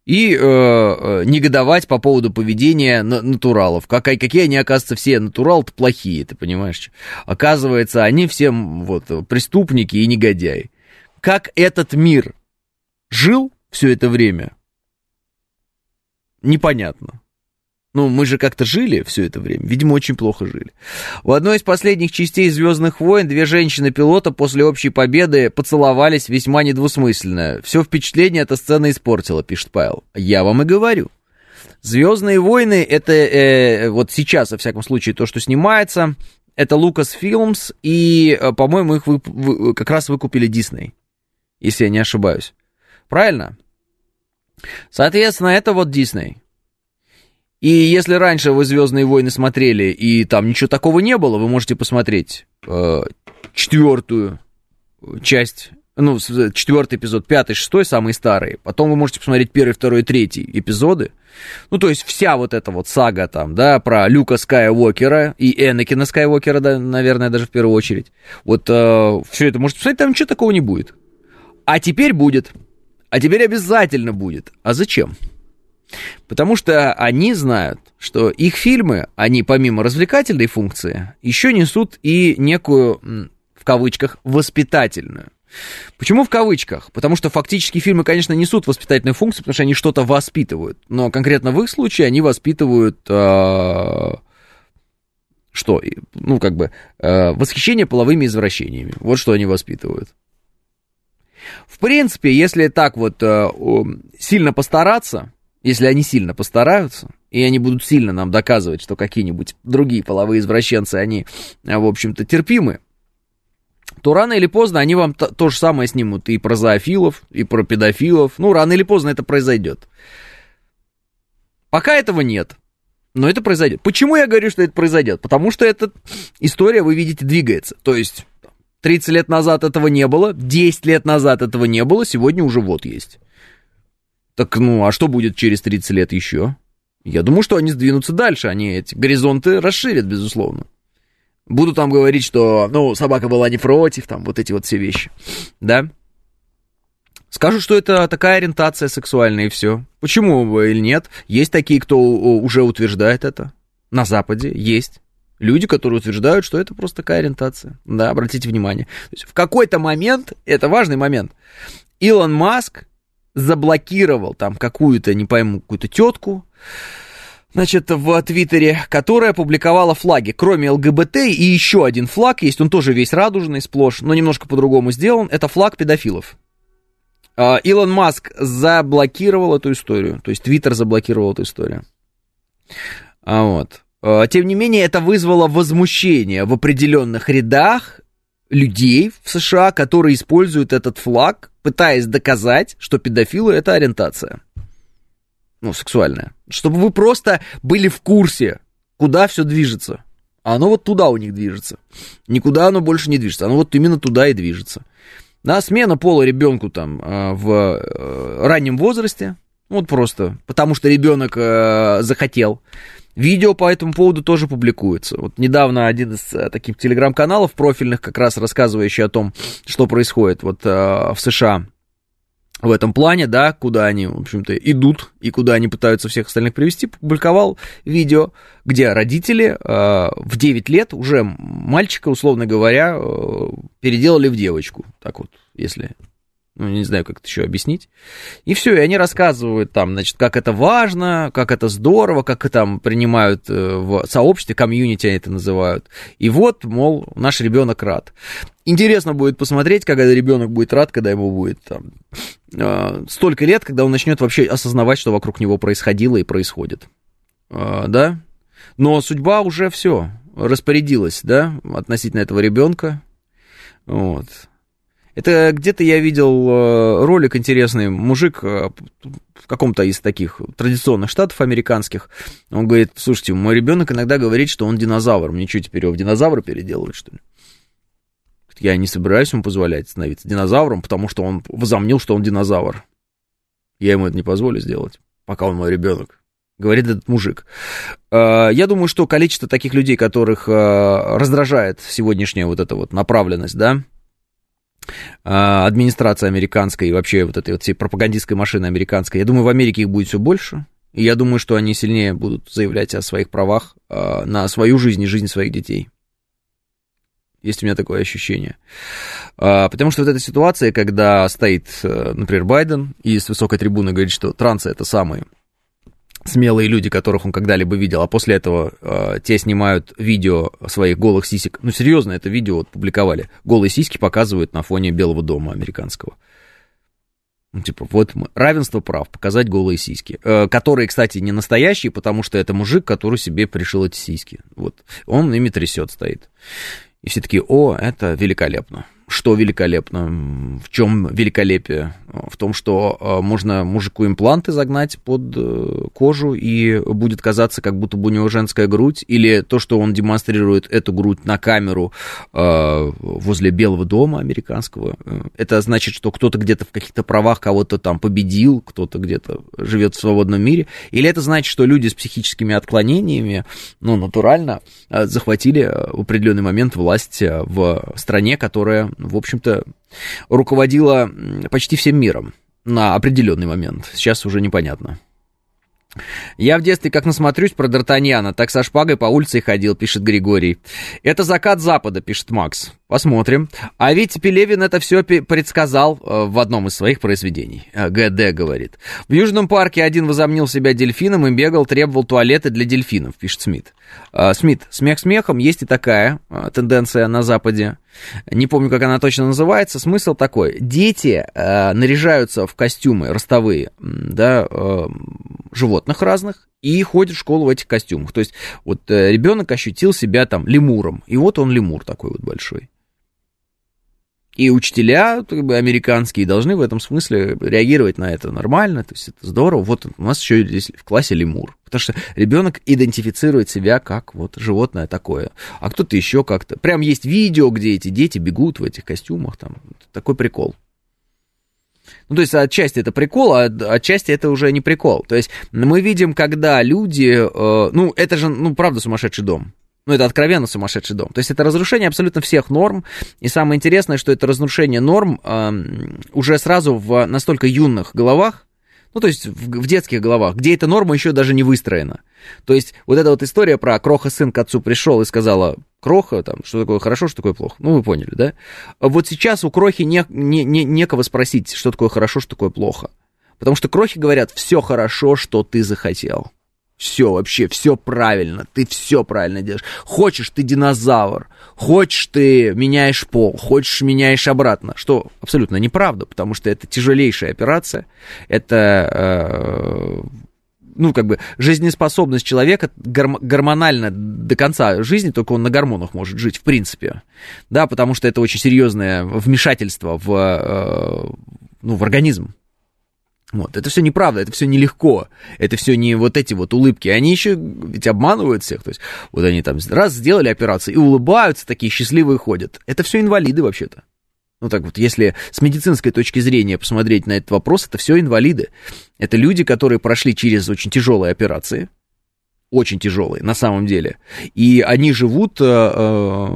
и э, э, негодовать по поводу поведения натуралов. Как, какие они, оказывается, все натуралы-то плохие, ты понимаешь? Оказывается, они все вот, преступники и негодяи. Как этот мир жил все это время, непонятно. Ну, мы же как-то жили все это время. Видимо, очень плохо жили. В одной из последних частей Звездных войн две женщины-пилота после общей победы поцеловались весьма недвусмысленно. Все впечатление эта сцена испортила, пишет Павел. Я вам и говорю. Звездные войны это э, вот сейчас, во всяком случае, то, что снимается, это Лукас Филмс, и, э, по-моему, их вы, вы, как раз выкупили Дисней, если я не ошибаюсь. Правильно? Соответственно, это вот Дисней. И если раньше вы Звездные войны смотрели, и там ничего такого не было, вы можете посмотреть э, четвертую часть, ну, четвертый эпизод, пятый, шестой, самые старые. Потом вы можете посмотреть первый, второй, третий эпизоды. Ну, то есть вся вот эта вот сага там, да, про Люка Скайуокера и Энакина Скайуокера, да, наверное, даже в первую очередь. Вот э, все это можете посмотреть, там ничего такого не будет. А теперь будет. А теперь обязательно будет. А зачем? Потому что они знают, что их фильмы, они помимо развлекательной функции, еще несут и некую, в кавычках, воспитательную. Почему в кавычках? Потому что фактически фильмы, конечно, несут воспитательную функцию, потому что они что-то воспитывают. Но конкретно в их случае они воспитывают... Э, что? Ну, как бы, э, восхищение половыми извращениями. Вот что они воспитывают. В принципе, если так вот э, сильно постараться, если они сильно постараются, и они будут сильно нам доказывать, что какие-нибудь другие половые извращенцы, они, в общем-то, терпимы, то рано или поздно они вам то, то же самое снимут и про зоофилов, и про педофилов. Ну, рано или поздно это произойдет. Пока этого нет. Но это произойдет. Почему я говорю, что это произойдет? Потому что эта история, вы видите, двигается. То есть 30 лет назад этого не было, 10 лет назад этого не было, сегодня уже вот есть. Так ну, а что будет через 30 лет еще? Я думаю, что они сдвинутся дальше, они эти горизонты расширят, безусловно. Буду там говорить, что, ну, собака была не против, там, вот эти вот все вещи, да? Скажу, что это такая ориентация сексуальная и все. Почему или нет? Есть такие, кто уже утверждает это. На Западе есть. Люди, которые утверждают, что это просто такая ориентация. Да, обратите внимание. В какой-то момент, это важный момент, Илон Маск заблокировал там какую-то, не пойму, какую-то тетку, значит, в Твиттере, которая публиковала флаги, кроме ЛГБТ, и еще один флаг есть, он тоже весь радужный, сплошь, но немножко по-другому сделан, это флаг педофилов. А, Илон Маск заблокировал эту историю, то есть Твиттер заблокировал эту историю. А вот. А, тем не менее, это вызвало возмущение в определенных рядах людей в США, которые используют этот флаг, пытаясь доказать, что педофилы это ориентация. Ну, сексуальная. Чтобы вы просто были в курсе, куда все движется. А оно вот туда у них движется. Никуда оно больше не движется. Оно вот именно туда и движется. На смена пола ребенку там а, в э, раннем возрасте. Вот просто. Потому что ребенок э, захотел. Видео по этому поводу тоже публикуется. Вот недавно один из э, таких телеграм-каналов профильных, как раз рассказывающий о том, что происходит вот э, в США в этом плане, да, куда они, в общем-то, идут и куда они пытаются всех остальных привести, публиковал видео, где родители э, в 9 лет уже мальчика, условно говоря, э, переделали в девочку. Так вот, если ну, не знаю, как это еще объяснить. И все, и они рассказывают там, значит, как это важно, как это здорово, как это там принимают э, в сообществе, комьюнити они это называют. И вот, мол, наш ребенок рад. Интересно будет посмотреть, когда ребенок будет рад, когда ему будет там э, столько лет, когда он начнет вообще осознавать, что вокруг него происходило и происходит. Э, да? Но судьба уже все распорядилась, да, относительно этого ребенка. Вот. Это где-то я видел э, ролик интересный, мужик э, в каком-то из таких традиционных штатов американских, он говорит, слушайте, мой ребенок иногда говорит, что он динозавр, мне что, теперь его в динозавра переделывать, что ли? Я не собираюсь ему позволять становиться динозавром, потому что он возомнил, что он динозавр. Я ему это не позволю сделать, пока он мой ребенок. Говорит этот мужик. Э, я думаю, что количество таких людей, которых раздражает сегодняшняя вот эта вот направленность, да, администрация американская и вообще вот этой вот всей пропагандистской машины американской. Я думаю, в Америке их будет все больше. И я думаю, что они сильнее будут заявлять о своих правах а, на свою жизнь и жизнь своих детей. Есть у меня такое ощущение. А, потому что вот эта ситуация, когда стоит, э, например, Байден и с высокой трибуны говорит, что трансы это самые смелые люди, которых он когда-либо видел, а после этого э, те снимают видео своих голых сисек. Ну, серьезно, это видео вот публиковали. Голые сиськи показывают на фоне Белого дома американского. Ну, типа, вот мы, равенство прав, показать голые сиськи. Э, которые, кстати, не настоящие, потому что это мужик, который себе пришил эти сиськи. Вот, он ими трясет, стоит. И все таки о, это великолепно что великолепно, в чем великолепие? В том, что э, можно мужику импланты загнать под э, кожу, и будет казаться, как будто бы у него женская грудь, или то, что он демонстрирует эту грудь на камеру э, возле Белого дома американского, это значит, что кто-то где-то в каких-то правах кого-то там победил, кто-то где-то живет в свободном мире, или это значит, что люди с психическими отклонениями, ну, натурально захватили в определенный момент власть в стране, которая в общем-то, руководила почти всем миром на определенный момент. Сейчас уже непонятно. Я в детстве как насмотрюсь про Д'Артаньяна, так со шпагой по улице ходил, пишет Григорий. Это закат Запада, пишет Макс. Посмотрим. А ведь Пелевин это все предсказал э, в одном из своих произведений. Э, ГД говорит. В Южном парке один возомнил себя дельфином и бегал, требовал туалеты для дельфинов, пишет Смит. Э, Смит, смех смехом, есть и такая тенденция на Западе. Не помню, как она точно называется. Смысл такой. Дети наряжаются в костюмы ростовые, да, животных разных, и ходят в школу в этих костюмах. То есть вот ребенок ощутил себя там лемуром, и вот он лемур такой вот большой. И учителя как бы, американские должны в этом смысле реагировать на это нормально, то есть это здорово. Вот у нас еще здесь в классе лемур, потому что ребенок идентифицирует себя как вот животное такое, а кто-то еще как-то. Прям есть видео, где эти дети бегут в этих костюмах, там такой прикол. Ну, то есть отчасти это прикол, а отчасти это уже не прикол. То есть мы видим, когда люди, э, ну, это же, ну, правда сумасшедший дом. Ну, это откровенно сумасшедший дом. То есть это разрушение абсолютно всех норм. И самое интересное, что это разрушение норм э, уже сразу в настолько юных головах, ну, то есть в, в детских головах, где эта норма еще даже не выстроена. То есть вот эта вот история про Кроха сын к отцу пришел и сказала, Кроха, там, что такое хорошо, что такое плохо. Ну, вы поняли, да? Вот сейчас у Крохи не, не, не, некого спросить, что такое хорошо, что такое плохо. Потому что Крохи говорят, все хорошо, что ты захотел. Все вообще, все правильно, ты все правильно делаешь. Хочешь, ты динозавр, хочешь, ты меняешь пол, хочешь, меняешь обратно. Что абсолютно неправда, потому что это тяжелейшая операция, это, э, ну, как бы, жизнеспособность человека гор- гормонально до конца жизни, только он на гормонах может жить, в принципе. Да, потому что это очень серьезное вмешательство в, э, ну, в организм. Вот, это все неправда, это все нелегко, это все не вот эти вот улыбки, они еще ведь обманывают всех, то есть вот они там раз сделали операцию и улыбаются, такие счастливые ходят, это все инвалиды вообще-то. Ну так вот, если с медицинской точки зрения посмотреть на этот вопрос, это все инвалиды. Это люди, которые прошли через очень тяжелые операции, очень тяжелые на самом деле, и они живут э, э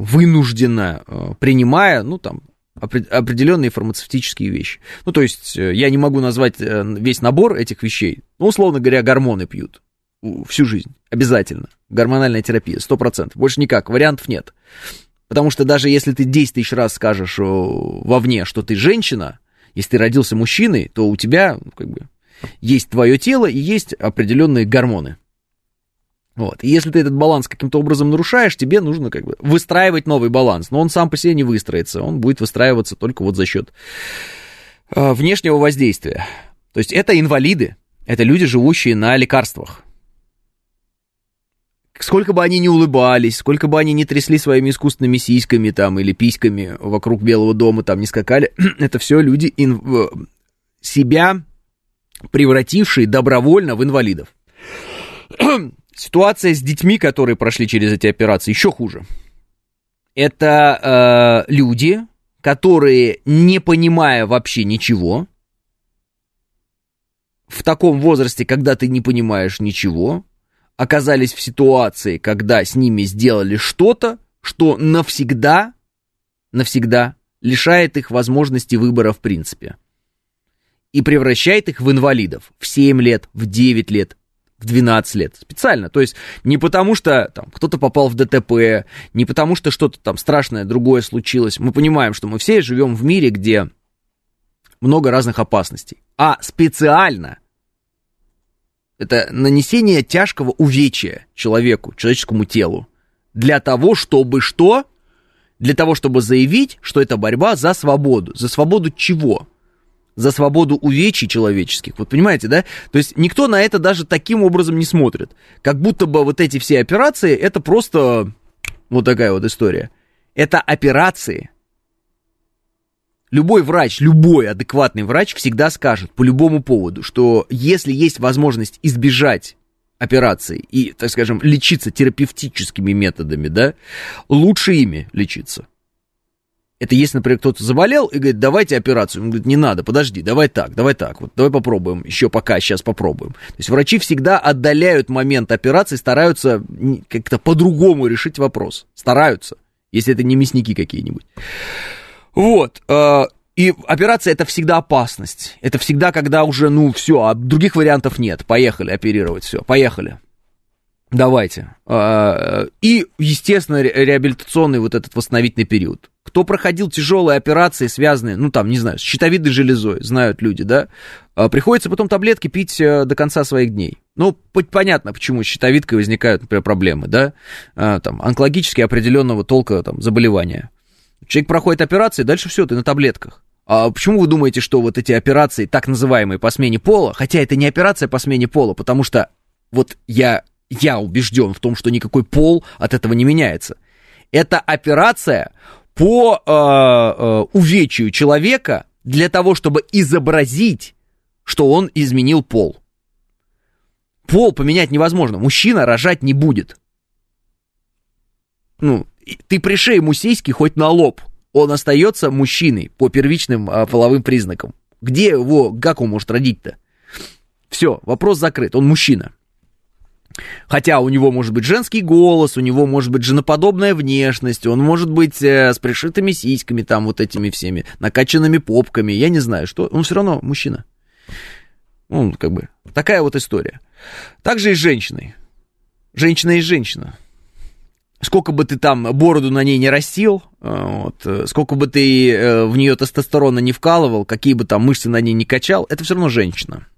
вынужденно, э, принимая, ну там, определенные фармацевтические вещи. Ну, то есть, э, я не могу назвать э, весь набор этих вещей, но, условно говоря, гормоны пьют всю жизнь, обязательно. Гормональная терапия, 100%. Больше никак, вариантов нет. Потому что даже если ты 10 тысяч раз скажешь вовне, что ты женщина, если ты родился мужчиной, то у тебя ну, как бы, есть твое тело и есть определенные гормоны. Вот. И если ты этот баланс каким-то образом нарушаешь, тебе нужно как бы выстраивать новый баланс. Но он сам по себе не выстроится, он будет выстраиваться только вот за счет э, внешнего воздействия. То есть это инвалиды, это люди, живущие на лекарствах. Сколько бы они ни улыбались, сколько бы они ни трясли своими искусственными сиськами там или письками вокруг Белого дома, там не скакали, это все люди ин... себя превратившие добровольно в инвалидов. Ситуация с детьми, которые прошли через эти операции, еще хуже. Это э, люди, которые, не понимая вообще ничего, в таком возрасте, когда ты не понимаешь ничего, оказались в ситуации, когда с ними сделали что-то, что навсегда, навсегда лишает их возможности выбора в принципе. И превращает их в инвалидов в 7 лет, в 9 лет, в 12 лет. Специально. То есть не потому, что там, кто-то попал в ДТП, не потому, что что-то там страшное другое случилось. Мы понимаем, что мы все живем в мире, где много разных опасностей. А специально это нанесение тяжкого увечья человеку, человеческому телу. Для того, чтобы что? Для того, чтобы заявить, что это борьба за свободу. За свободу чего? За свободу увечий человеческих. Вот понимаете, да? То есть никто на это даже таким образом не смотрит. Как будто бы вот эти все операции, это просто вот такая вот история. Это операции. Любой врач, любой адекватный врач всегда скажет по любому поводу, что если есть возможность избежать операции и, так скажем, лечиться терапевтическими методами, да, лучше ими лечиться. Это если, например, кто-то заболел и говорит, давайте операцию. Он говорит, не надо, подожди, давай так, давай так, вот давай попробуем, еще пока, сейчас попробуем. То есть врачи всегда отдаляют момент операции, стараются как-то по-другому решить вопрос. Стараются, если это не мясники какие-нибудь. Вот, э, и операция это всегда опасность. Это всегда, когда уже, ну, все, а других вариантов нет. Поехали оперировать, все, поехали. Давайте. Э, и, естественно, реабилитационный вот этот восстановительный период. Кто проходил тяжелые операции, связанные, ну там, не знаю, с щитовидной железой, знают люди, да, а, приходится потом таблетки пить э, до конца своих дней. Ну, понятно, почему с щитовидкой возникают, например, проблемы, да, а, там, онкологические определенного толка там, заболевания. Человек проходит операции, дальше все, ты на таблетках. А почему вы думаете, что вот эти операции, так называемые по смене пола, хотя это не операция по смене пола, потому что вот я, я убежден в том, что никакой пол от этого не меняется. Это операция по э, э, увечью человека для того, чтобы изобразить, что он изменил пол. Пол поменять невозможно. Мужчина рожать не будет. Ну, ты пришей ему сиськи хоть на лоб. Он остается мужчиной по первичным а, половым признакам. Где его, как он может родить-то? Все, вопрос закрыт. Он мужчина. Хотя у него может быть женский голос, у него может быть женоподобная внешность, он может быть э, с пришитыми сиськами, там вот этими всеми, накачанными попками, я не знаю, что, он все равно мужчина. Ну, как бы, такая вот история. Также и с женщиной. Женщина и женщина. Сколько бы ты там бороду на ней не растил, э, вот, э, сколько бы ты э, в нее тестостерона не вкалывал, какие бы там мышцы на ней не качал, это все равно женщина.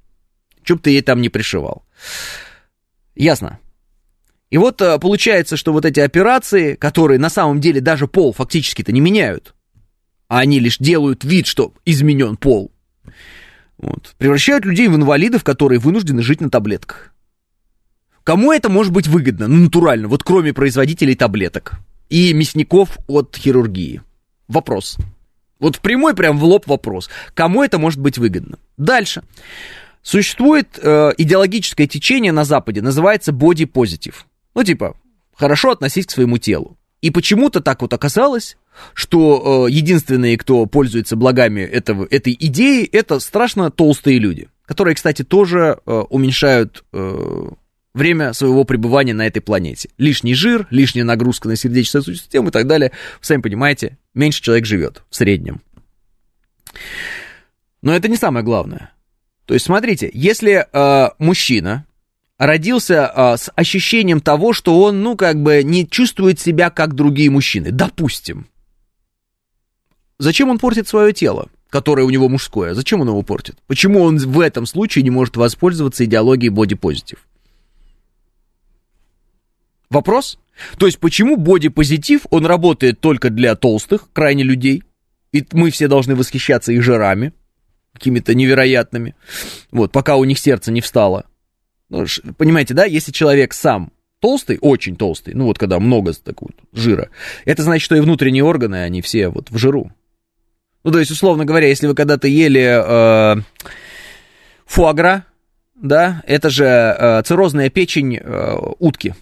Че бы ты ей там не пришивал. Ясно. И вот э, получается, что вот эти операции, которые на самом деле даже пол фактически-то не меняют, а они лишь делают вид, что изменен пол, вот, превращают людей в инвалидов, которые вынуждены жить на таблетках. Кому это может быть выгодно? Ну, натурально, вот кроме производителей таблеток и мясников от хирургии. Вопрос. Вот прямой прям в лоб вопрос. Кому это может быть выгодно? Дальше. Существует э, идеологическое течение на Западе, называется body positive. Ну, типа, хорошо относись к своему телу. И почему-то так вот оказалось, что э, единственные, кто пользуется благами этого, этой идеи, это страшно толстые люди, которые, кстати, тоже э, уменьшают э, время своего пребывания на этой планете. Лишний жир, лишняя нагрузка на сердечно-сосудистую систему и так далее. Вы сами понимаете, меньше человек живет в среднем. Но это не самое главное. То есть, смотрите, если э, мужчина родился э, с ощущением того, что он, ну, как бы не чувствует себя как другие мужчины, допустим, зачем он портит свое тело? которое у него мужское, зачем он его портит? Почему он в этом случае не может воспользоваться идеологией бодипозитив? Вопрос? То есть почему бодипозитив, он работает только для толстых, крайне людей, и мы все должны восхищаться их жирами, какими-то невероятными, вот, пока у них сердце не встало. Ну, понимаете, да, если человек сам толстый, очень толстый, ну вот когда много такого жира, это значит, что и внутренние органы, они все вот в жиру. Ну, то есть, условно говоря, если вы когда-то ели э, фуагра, да, это же э, циррозная печень э, утки.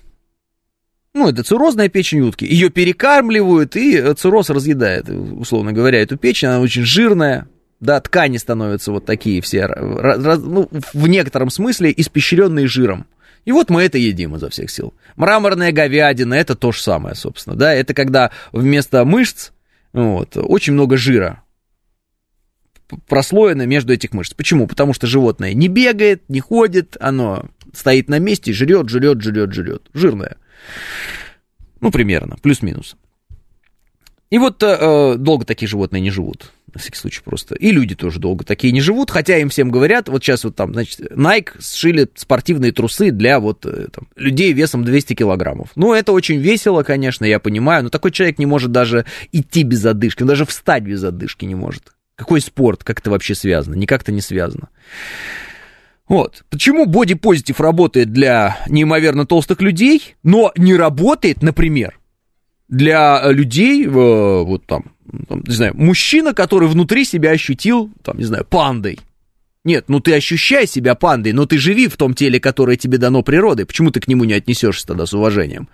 Ну, это циррозная печень утки. Ее перекармливают, и цирроз разъедает, условно говоря, эту печень. Она очень жирная, да, ткани становятся вот такие все, раз, ну, в некотором смысле испещренные жиром. И вот мы это едим изо всех сил. Мраморная говядина, это то же самое, собственно, да, это когда вместо мышц, вот, очень много жира прослоено между этих мышц. Почему? Потому что животное не бегает, не ходит, оно стоит на месте, жрет, жрет, жрет, жрет. Жирное. Ну, примерно, плюс-минус. И вот э, долго такие животные не живут, на всякий случай просто. И люди тоже долго такие не живут, хотя им всем говорят, вот сейчас вот там, значит, Nike сшили спортивные трусы для вот э, там, людей весом 200 килограммов. Ну, это очень весело, конечно, я понимаю, но такой человек не может даже идти без одышки, он даже встать без одышки не может. Какой спорт, как это вообще связано? Никак-то не связано. Вот. Почему бодипозитив работает для неимоверно толстых людей, но не работает, например, для людей, э, вот там, там, не знаю, мужчина, который внутри себя ощутил, там, не знаю, пандой. Нет, ну ты ощущай себя пандой, но ты живи в том теле, которое тебе дано природой. Почему ты к нему не отнесешься тогда с уважением?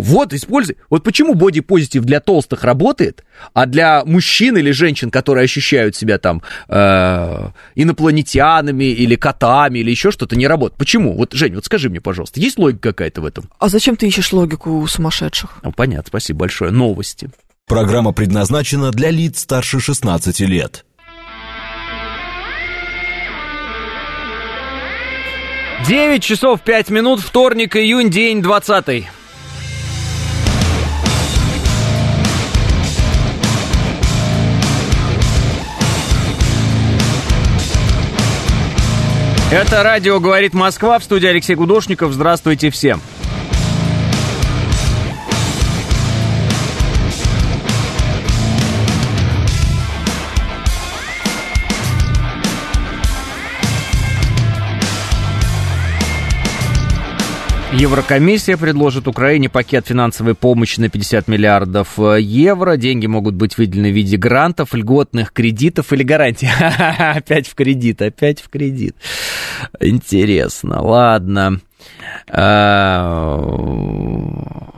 Вот, используй. Вот почему бодипозитив для толстых работает, а для мужчин или женщин, которые ощущают себя там э, инопланетянами или котами или еще что-то, не работает. Почему? Вот, Жень, вот скажи мне, пожалуйста, есть логика какая-то в этом? А зачем ты ищешь логику у сумасшедших? Ну, понятно, спасибо большое. Новости. Программа предназначена для лиц старше 16 лет. 9 часов 5 минут, вторник, июнь, день 20 Это радио «Говорит Москва» в студии Алексей Гудошников. Здравствуйте всем. Еврокомиссия предложит Украине пакет финансовой помощи на 50 миллиардов э, евро. Деньги могут быть выделены в виде грантов, льготных кредитов или гарантий. Опять в кредит, опять в кредит. Интересно, ладно. А,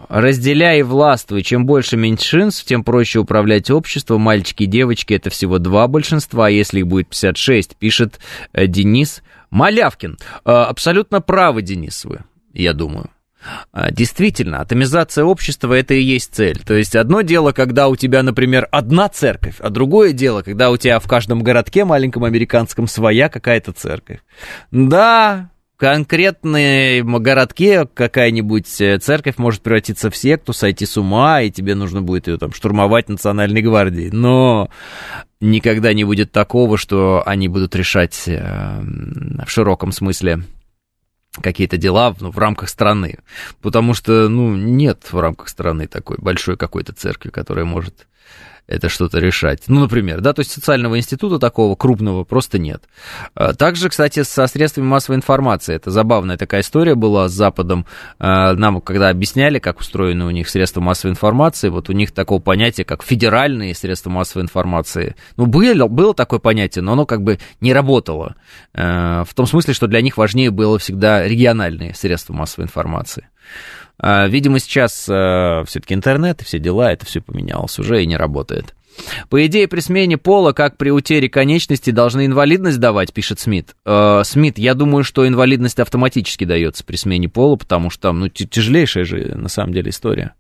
разделяй и властвуй. Чем больше меньшинств, тем проще управлять обществом. Мальчики и девочки – это всего два большинства. Если их будет 56, пишет э, Денис Малявкин. А, абсолютно правы, Денис, вы я думаю. А, действительно, атомизация общества это и есть цель. То есть одно дело, когда у тебя, например, одна церковь, а другое дело, когда у тебя в каждом городке маленьком американском своя какая-то церковь. Да, в конкретном городке какая-нибудь э, церковь может превратиться в секту, сойти с ума, и тебе нужно будет ее там штурмовать национальной гвардией. Но никогда не будет такого, что они будут решать э, в широком смысле какие-то дела ну, в рамках страны. Потому что, ну, нет в рамках страны такой большой какой-то церкви, которая может это что-то решать. Ну, например, да, то есть социального института такого крупного просто нет. А, также, кстати, со средствами массовой информации. Это забавная такая история была с Западом. А, нам, когда объясняли, как устроены у них средства массовой информации, вот у них такого понятия, как федеральные средства массовой информации. Ну, было, было такое понятие, но оно как бы не работало. А, в том смысле, что для них важнее было всегда региональные средства массовой информации. А, видимо, сейчас э, все-таки интернет и все дела, это все поменялось уже и не работает. По идее, при смене пола, как при утере конечности, должны инвалидность давать, пишет Смит. Э, Смит, я думаю, что инвалидность автоматически дается при смене пола, потому что там, ну, тяжелейшая же, на самом деле, история.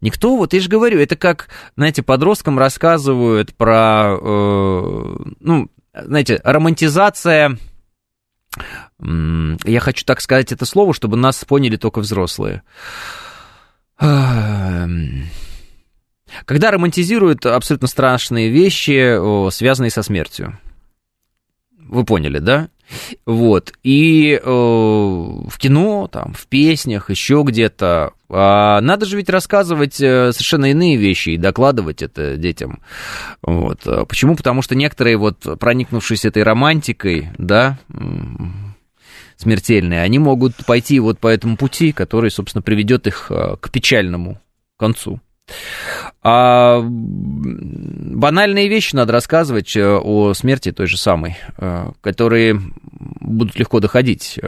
Никто, вот я же говорю, это как, знаете, подросткам рассказывают про, э, ну, знаете, романтизация я хочу так сказать это слово, чтобы нас поняли только взрослые. Когда романтизируют абсолютно страшные вещи, связанные со смертью. Вы поняли, да? Вот. И э, в кино, там, в песнях, еще где-то. А надо же ведь рассказывать э, совершенно иные вещи и докладывать это детям. Вот. Почему? Потому что некоторые, вот, проникнувшись этой романтикой, да, смертельные, они могут пойти вот по этому пути, который, собственно, приведет их э, к печальному концу. А банальные вещи надо рассказывать э, о смерти той же самой, э, которые будут легко доходить.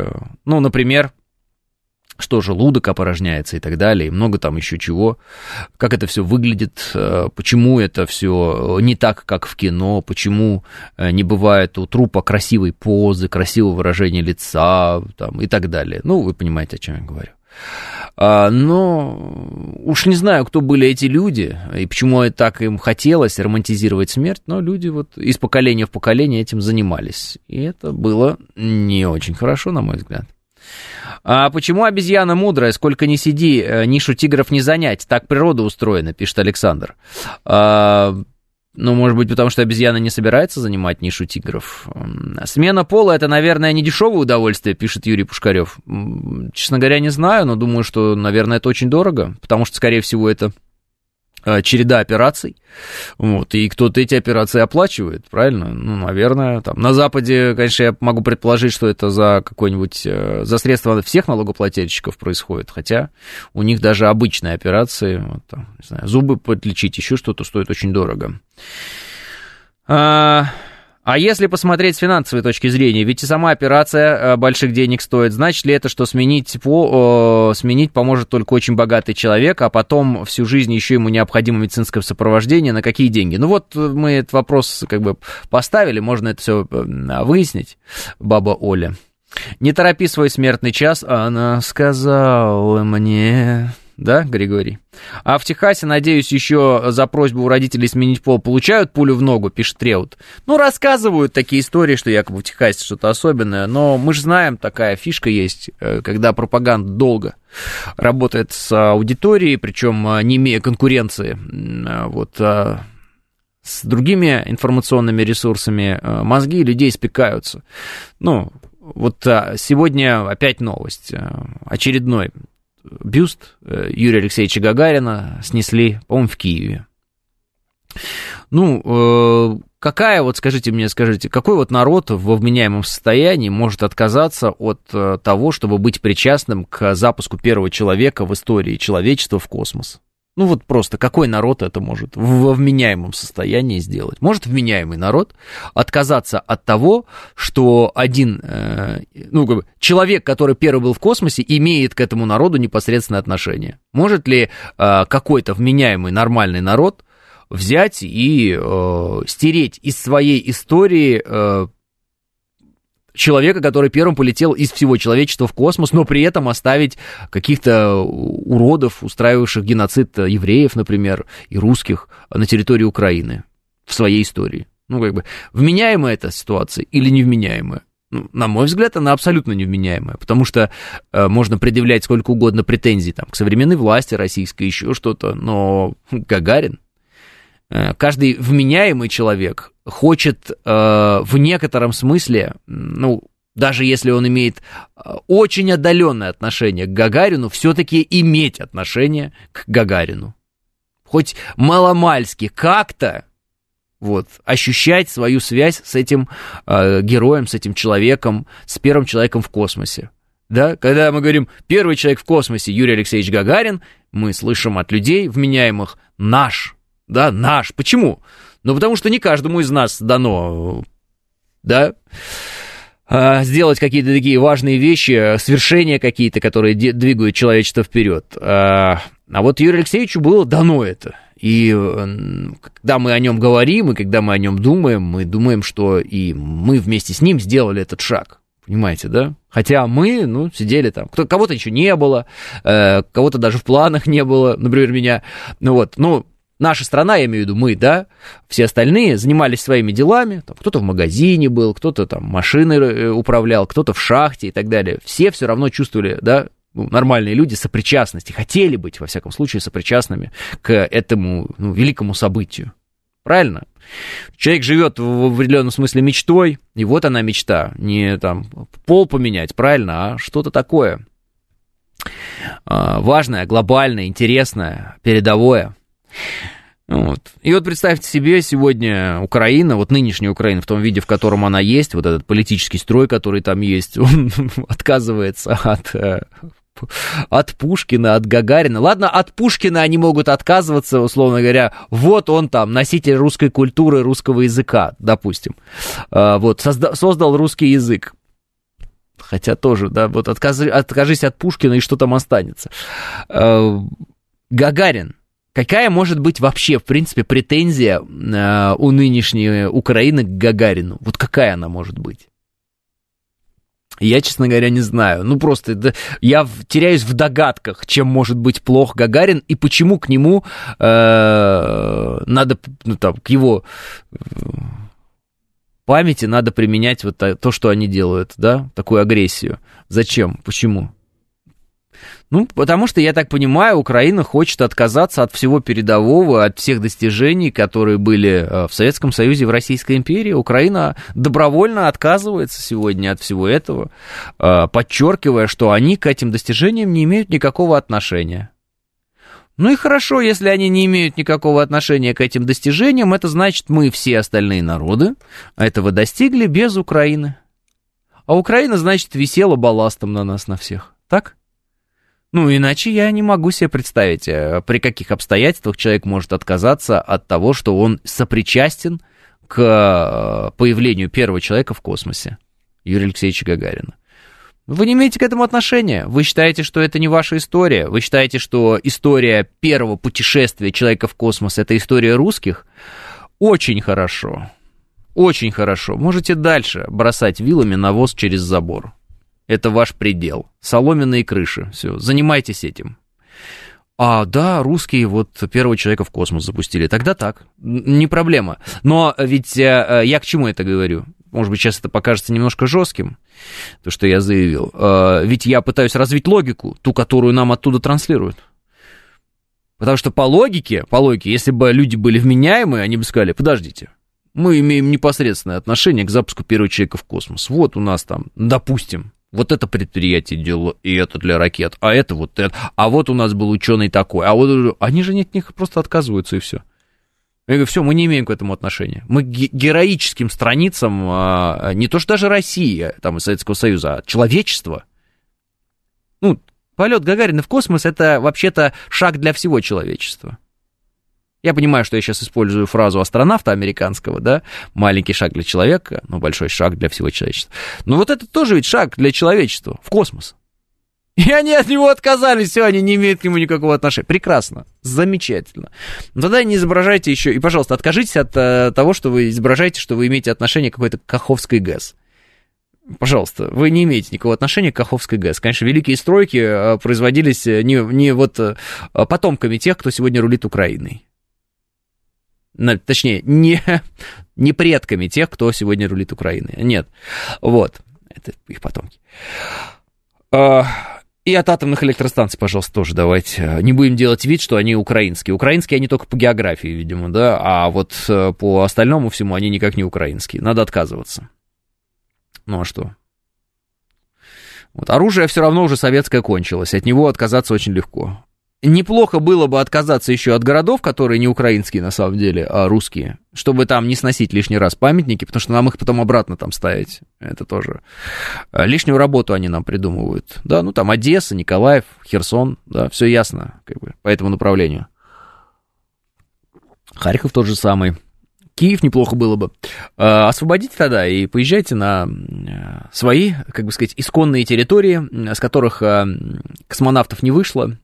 Ну, например, что желудок опорожняется и так далее, и много там еще чего, как это все выглядит, э, почему это все не так, как в кино, почему э, не бывает у трупа красивой позы, красивого выражения лица там, и так далее. Ну, вы понимаете, о чем я говорю. А, но уж не знаю, кто были эти люди и почему так им хотелось романтизировать смерть, но люди вот из поколения в поколение этим занимались. И это было не очень хорошо, на мой взгляд. А почему обезьяна мудрая? Сколько ни сиди, э, нишу тигров не занять. Так природа устроена, пишет Александр. А, ну, может быть, потому что обезьяна не собирается занимать нишу тигров. Смена пола это, наверное, не дешевое удовольствие, пишет Юрий Пушкарев. Честно говоря, не знаю, но думаю, что, наверное, это очень дорого, потому что, скорее всего, это череда операций, вот, и кто-то эти операции оплачивает, правильно? Ну, наверное, там, на Западе, конечно, я могу предположить, что это за какой-нибудь, э, за средства всех налогоплательщиков происходит, хотя у них даже обычные операции, вот, там, не знаю, зубы подлечить, еще что-то стоит очень дорого. А, а если посмотреть с финансовой точки зрения, ведь и сама операция э, больших денег стоит, значит ли это, что сменить, по, э, сменить поможет только очень богатый человек, а потом всю жизнь еще ему необходимо медицинское сопровождение, на какие деньги? Ну вот мы этот вопрос как бы поставили, можно это все э, выяснить, баба Оля. Не торопи свой смертный час, она сказала мне да, Григорий? А в Техасе, надеюсь, еще за просьбу у родителей сменить пол получают пулю в ногу, пишет Треут. Ну, рассказывают такие истории, что якобы в Техасе что-то особенное, но мы же знаем, такая фишка есть, э, когда пропаганда долго работает с аудиторией, причем э, не имея конкуренции, э, вот, с другими информационными ресурсами мозги людей спекаются. Ну, вот сегодня опять новость, очередной бюст э, Юрия Алексеевича Гагарина снесли, по-моему, в Киеве. Ну, э, какая вот, скажите мне, скажите, какой вот народ во вменяемом состоянии может отказаться от э, того, чтобы быть причастным к запуску первого человека в истории человечества в космос? Ну вот просто какой народ это может во вменяемом состоянии сделать? Может вменяемый народ отказаться от того, что один, э, ну как бы человек, который первый был в космосе, имеет к этому народу непосредственное отношение? Может ли э, какой-то вменяемый нормальный народ взять и э, стереть из своей истории э, человека, который первым полетел из всего человечества в космос, но при этом оставить каких-то уродов, устраивавших геноцид евреев, например, и русских на территории Украины в своей истории. Ну, как бы, вменяемая эта ситуация или невменяемая? Ну, на мой взгляд, она абсолютно невменяемая, потому что э, можно предъявлять сколько угодно претензий там, к современной власти российской, еще что-то, но Гагарин, э, каждый вменяемый человек хочет э, в некотором смысле, ну, даже если он имеет э, очень отдаленное отношение к Гагарину, все-таки иметь отношение к Гагарину. Хоть маломальски как-то вот, ощущать свою связь с этим э, героем, с этим человеком, с первым человеком в космосе. Да, когда мы говорим «первый человек в космосе Юрий Алексеевич Гагарин», мы слышим от людей, вменяемых «наш», да, «наш». Почему? Ну, потому что не каждому из нас дано, да, а, сделать какие-то такие важные вещи, свершения какие-то, которые двигают человечество вперед. А, а вот Юрию Алексеевичу было дано это. И когда мы о нем говорим, и когда мы о нем думаем, мы думаем, что и мы вместе с ним сделали этот шаг. Понимаете, да? Хотя мы, ну, сидели там, кто, кого-то еще не было, э, кого-то даже в планах не было, например, меня. Ну вот, ну, наша страна, я имею в виду мы, да, все остальные занимались своими делами, там, кто-то в магазине был, кто-то там машиной э, управлял, кто-то в шахте и так далее. Все все равно чувствовали, да, ну, нормальные люди сопричастности, хотели быть, во всяком случае, сопричастными к этому ну, великому событию. Правильно? Человек живет в определенном смысле мечтой, и вот она мечта. Не там пол поменять, правильно, а что-то такое а, важное, глобальное, интересное, передовое. Вот. И вот представьте себе сегодня Украина, вот нынешняя Украина в том виде, в котором она есть, вот этот политический строй, который там есть, он отказывается от э, от Пушкина, от Гагарина. Ладно, от Пушкина они могут отказываться, условно говоря, вот он там, носитель русской культуры, русского языка, допустим. А, вот, созда- создал русский язык. Хотя тоже, да, вот откажи, откажись от Пушкина, и что там останется. А, Гагарин, Какая может быть вообще, в принципе, претензия э, у нынешней Украины к Гагарину? Вот какая она может быть? Я, честно говоря, не знаю. Ну, просто да, я в, теряюсь в догадках, чем может быть плох Гагарин и почему к нему э, надо, ну, там, к его э, памяти надо применять вот то, что они делают, да, такую агрессию. Зачем? Почему? Ну, потому что, я так понимаю, Украина хочет отказаться от всего передового, от всех достижений, которые были э, в Советском Союзе в Российской империи. Украина добровольно отказывается сегодня от всего этого, э, подчеркивая, что они к этим достижениям не имеют никакого отношения. Ну и хорошо, если они не имеют никакого отношения к этим достижениям, это значит, мы все остальные народы этого достигли без Украины. А Украина, значит, висела балластом на нас, на всех. Так? Ну, иначе я не могу себе представить, э, при каких обстоятельствах человек может отказаться от того, что он сопричастен к э, появлению первого человека в космосе, Юрия Алексеевича Гагарина. Вы не имеете к этому отношения. Вы считаете, что это не ваша история. Вы считаете, что история первого путешествия человека в космос это история русских. Очень хорошо. Очень хорошо. Можете дальше бросать вилами навоз через забор. Это ваш предел. Соломенные крыши. Все, занимайтесь этим. А, да, русские вот первого человека в космос запустили. Тогда так, не проблема. Но ведь э, э, я к чему это говорю? Может быть, сейчас это покажется немножко жестким, то, что я заявил. Э, ведь я пытаюсь развить логику, ту, которую нам оттуда транслируют. Потому что по логике, по логике, если бы люди были вменяемые, они бы сказали, подождите, мы имеем непосредственное отношение к запуску первого человека в космос. Вот у нас там, допустим, вот это предприятие делало, и это для ракет, а это вот это, а вот у нас был ученый такой, а вот они же от них просто отказываются, и все. Я говорю, все, мы не имеем к этому отношения. Мы героическим страницам, а, не то что даже России, там, Советского Союза, а человечества. Ну, полет Гагарина в космос это вообще-то шаг для всего человечества. Я понимаю, что я сейчас использую фразу астронавта американского, да, маленький шаг для человека, но большой шаг для всего человечества. Но вот это тоже ведь шаг для человечества в космос. И они от него отказались, все, они не имеют к нему никакого отношения. Прекрасно, замечательно. Но тогда не изображайте еще, и, пожалуйста, откажитесь от э, того, что вы изображаете, что вы имеете отношение к какой-то Каховской ГЭС. Пожалуйста, вы не имеете никакого отношения к Каховской ГЭС. Конечно, великие стройки э, производились э, не, не вот э, потомками тех, кто сегодня рулит Украиной точнее, не, не предками тех, кто сегодня рулит Украиной. Нет. Вот. Это их потомки. А, и от атомных электростанций, пожалуйста, тоже давайте. Не будем делать вид, что они украинские. Украинские они только по географии, видимо, да, а вот э, по остальному всему они никак не украинские. Надо отказываться. Ну а что? Вот оружие все равно уже советское кончилось, от него отказаться очень легко. Неплохо было бы отказаться еще от городов, которые не украинские на самом деле, а русские, чтобы там не сносить лишний раз памятники, потому что нам их потом обратно там ставить. Это тоже а, лишнюю работу они нам придумывают. Да, ну там Одесса, Николаев, Херсон, да, все ясно как бы, по этому направлению. Харьков тот же самый. Киев неплохо было бы. А, освободите тогда и поезжайте на свои, как бы сказать, исконные территории, с которых космонавтов не вышло,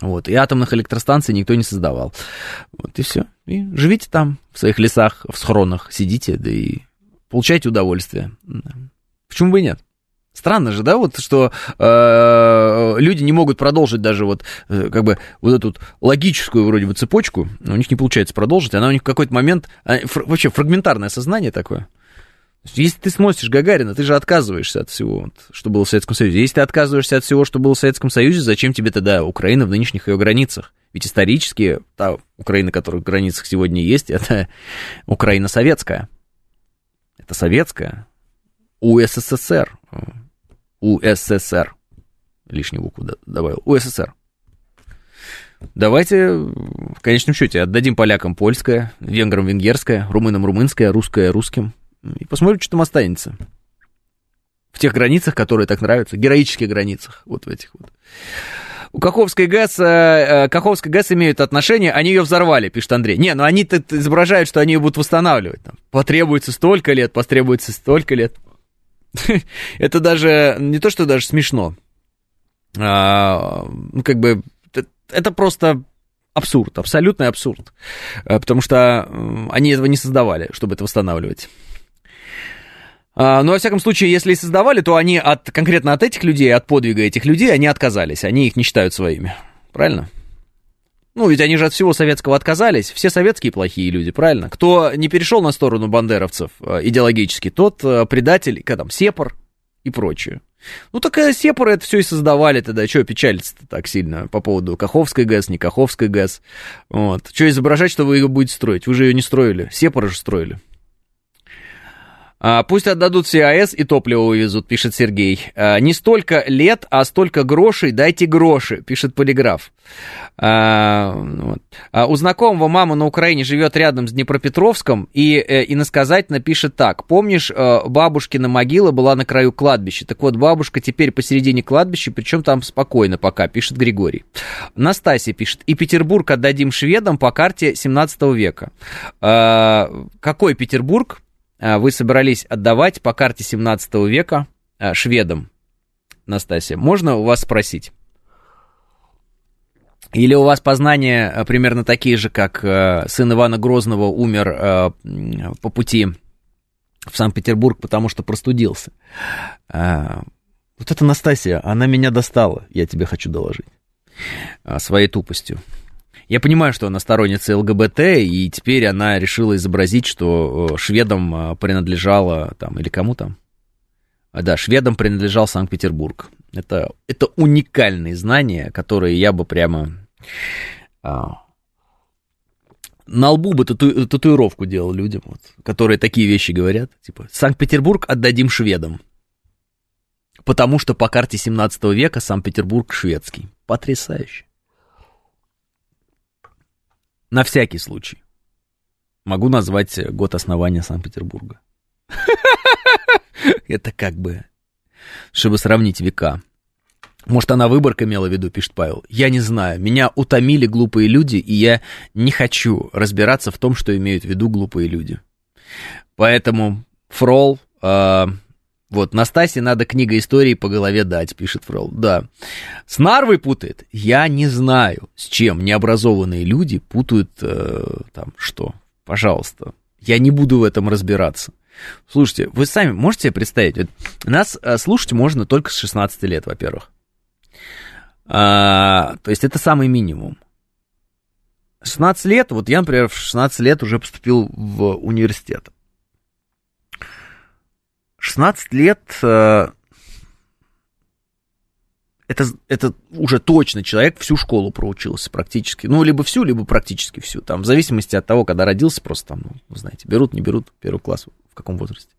вот, и атомных электростанций никто не создавал. Вот, и все. И живите там, в своих лесах, в схронах, сидите, да и получайте удовольствие. Почему бы и нет? Странно же, да, вот что э, люди не могут продолжить даже вот э, как бы вот эту вот логическую вроде бы цепочку, у них не получается продолжить, она у них в какой-то момент, э, фр, вообще фрагментарное сознание такое, если ты смотришь Гагарина, ты же отказываешься от всего, что было в Советском Союзе. Если ты отказываешься от всего, что было в Советском Союзе, зачем тебе тогда Украина в нынешних ее границах? Ведь исторически та Украина, которая в границах сегодня есть, это Украина советская. Это советская. УССР. УССР. Лишнюю букву добавил. УССР. Давайте в конечном счете отдадим полякам польское, венграм венгерское, румынам румынское, русское русским и посмотрим, что там останется. В тех границах, которые так нравятся, героических границах, вот в этих вот. У Каховской ГЭС, э, Каховской ГЭС имеют отношение, они ее взорвали, пишет Андрей. Не, ну они изображают, что они ее будут восстанавливать. Там. Потребуется столько лет, потребуется столько лет. Это даже, не то, что даже смешно. А, ну, как бы, это просто абсурд, абсолютный абсурд. Э, потому что они этого не создавали, чтобы это восстанавливать. А, но, во всяком случае, если и создавали, то они от, конкретно от этих людей, от подвига этих людей, они отказались. Они их не считают своими. Правильно? Ну, ведь они же от всего советского отказались. Все советские плохие люди, правильно? Кто не перешел на сторону бандеровцев э, идеологически, тот э, предатель, как там, Сепар и прочее. Ну, так э, Сепары это все и создавали тогда. Чего печалиться-то так сильно по поводу Каховской ГЭС, не Каховской ГЭС? Вот. Что изображать, что вы ее будете строить? Вы же ее не строили. Сепары же строили. А, пусть отдадут все АЭС и топливо увезут, пишет Сергей. А, не столько лет, а столько грошей, дайте гроши, пишет полиграф. А, вот. а, у знакомого мама на Украине живет рядом с Днепропетровском и э, иносказательно пишет так. Помнишь, э, бабушкина могила была на краю кладбища? Так вот, бабушка теперь посередине кладбища, причем там спокойно пока, пишет Григорий. Настасья пишет. И Петербург отдадим шведам по карте 17 века. А, какой Петербург? А, вы собрались отдавать по карте 17 века а, шведам, Настасья. Можно у вас спросить? Или у вас познания а, примерно такие же, как сын Ивана Грозного умер по пути в Санкт-Петербург, потому что простудился? Вот эта Настасья, она меня достала, я тебе хочу доложить, своей тупостью. Я понимаю, что она сторонница ЛГБТ, и теперь она решила изобразить, что э, шведам э, принадлежало там, или кому там? А, да, шведам принадлежал Санкт-Петербург. Это, это уникальные знания, которые я бы прямо... А, на лбу бы тату, татуировку делал людям, вот, которые такие вещи говорят. Типа, Санкт-Петербург отдадим шведам. Потому что по карте 17 века Санкт-Петербург шведский. Потрясающе. На всякий случай. Могу назвать год основания Санкт-Петербурга. Это как бы, чтобы сравнить века. Может, она выборка имела в виду, пишет Павел. Я не знаю. Меня утомили глупые люди, и я не хочу разбираться в том, что имеют в виду глупые люди. Поэтому Фрол, э, вот, Настасье надо книга истории по голове дать, пишет Фрол. Да. С Нарвой путает? Я не знаю, с чем необразованные люди путают э, там что. Пожалуйста. Я не буду в этом разбираться. Слушайте, вы сами можете себе представить? Вот нас э, слушать можно только с 16 лет, во-первых. А, то есть это самый минимум. 16 лет, вот я, например, в 16 лет уже поступил в университет. 16 лет э, это, это уже точно человек всю школу проучился практически. Ну, либо всю, либо практически всю. Там, в зависимости от того, когда родился, просто там, ну, знаете, берут, не берут первый класс, в каком возрасте.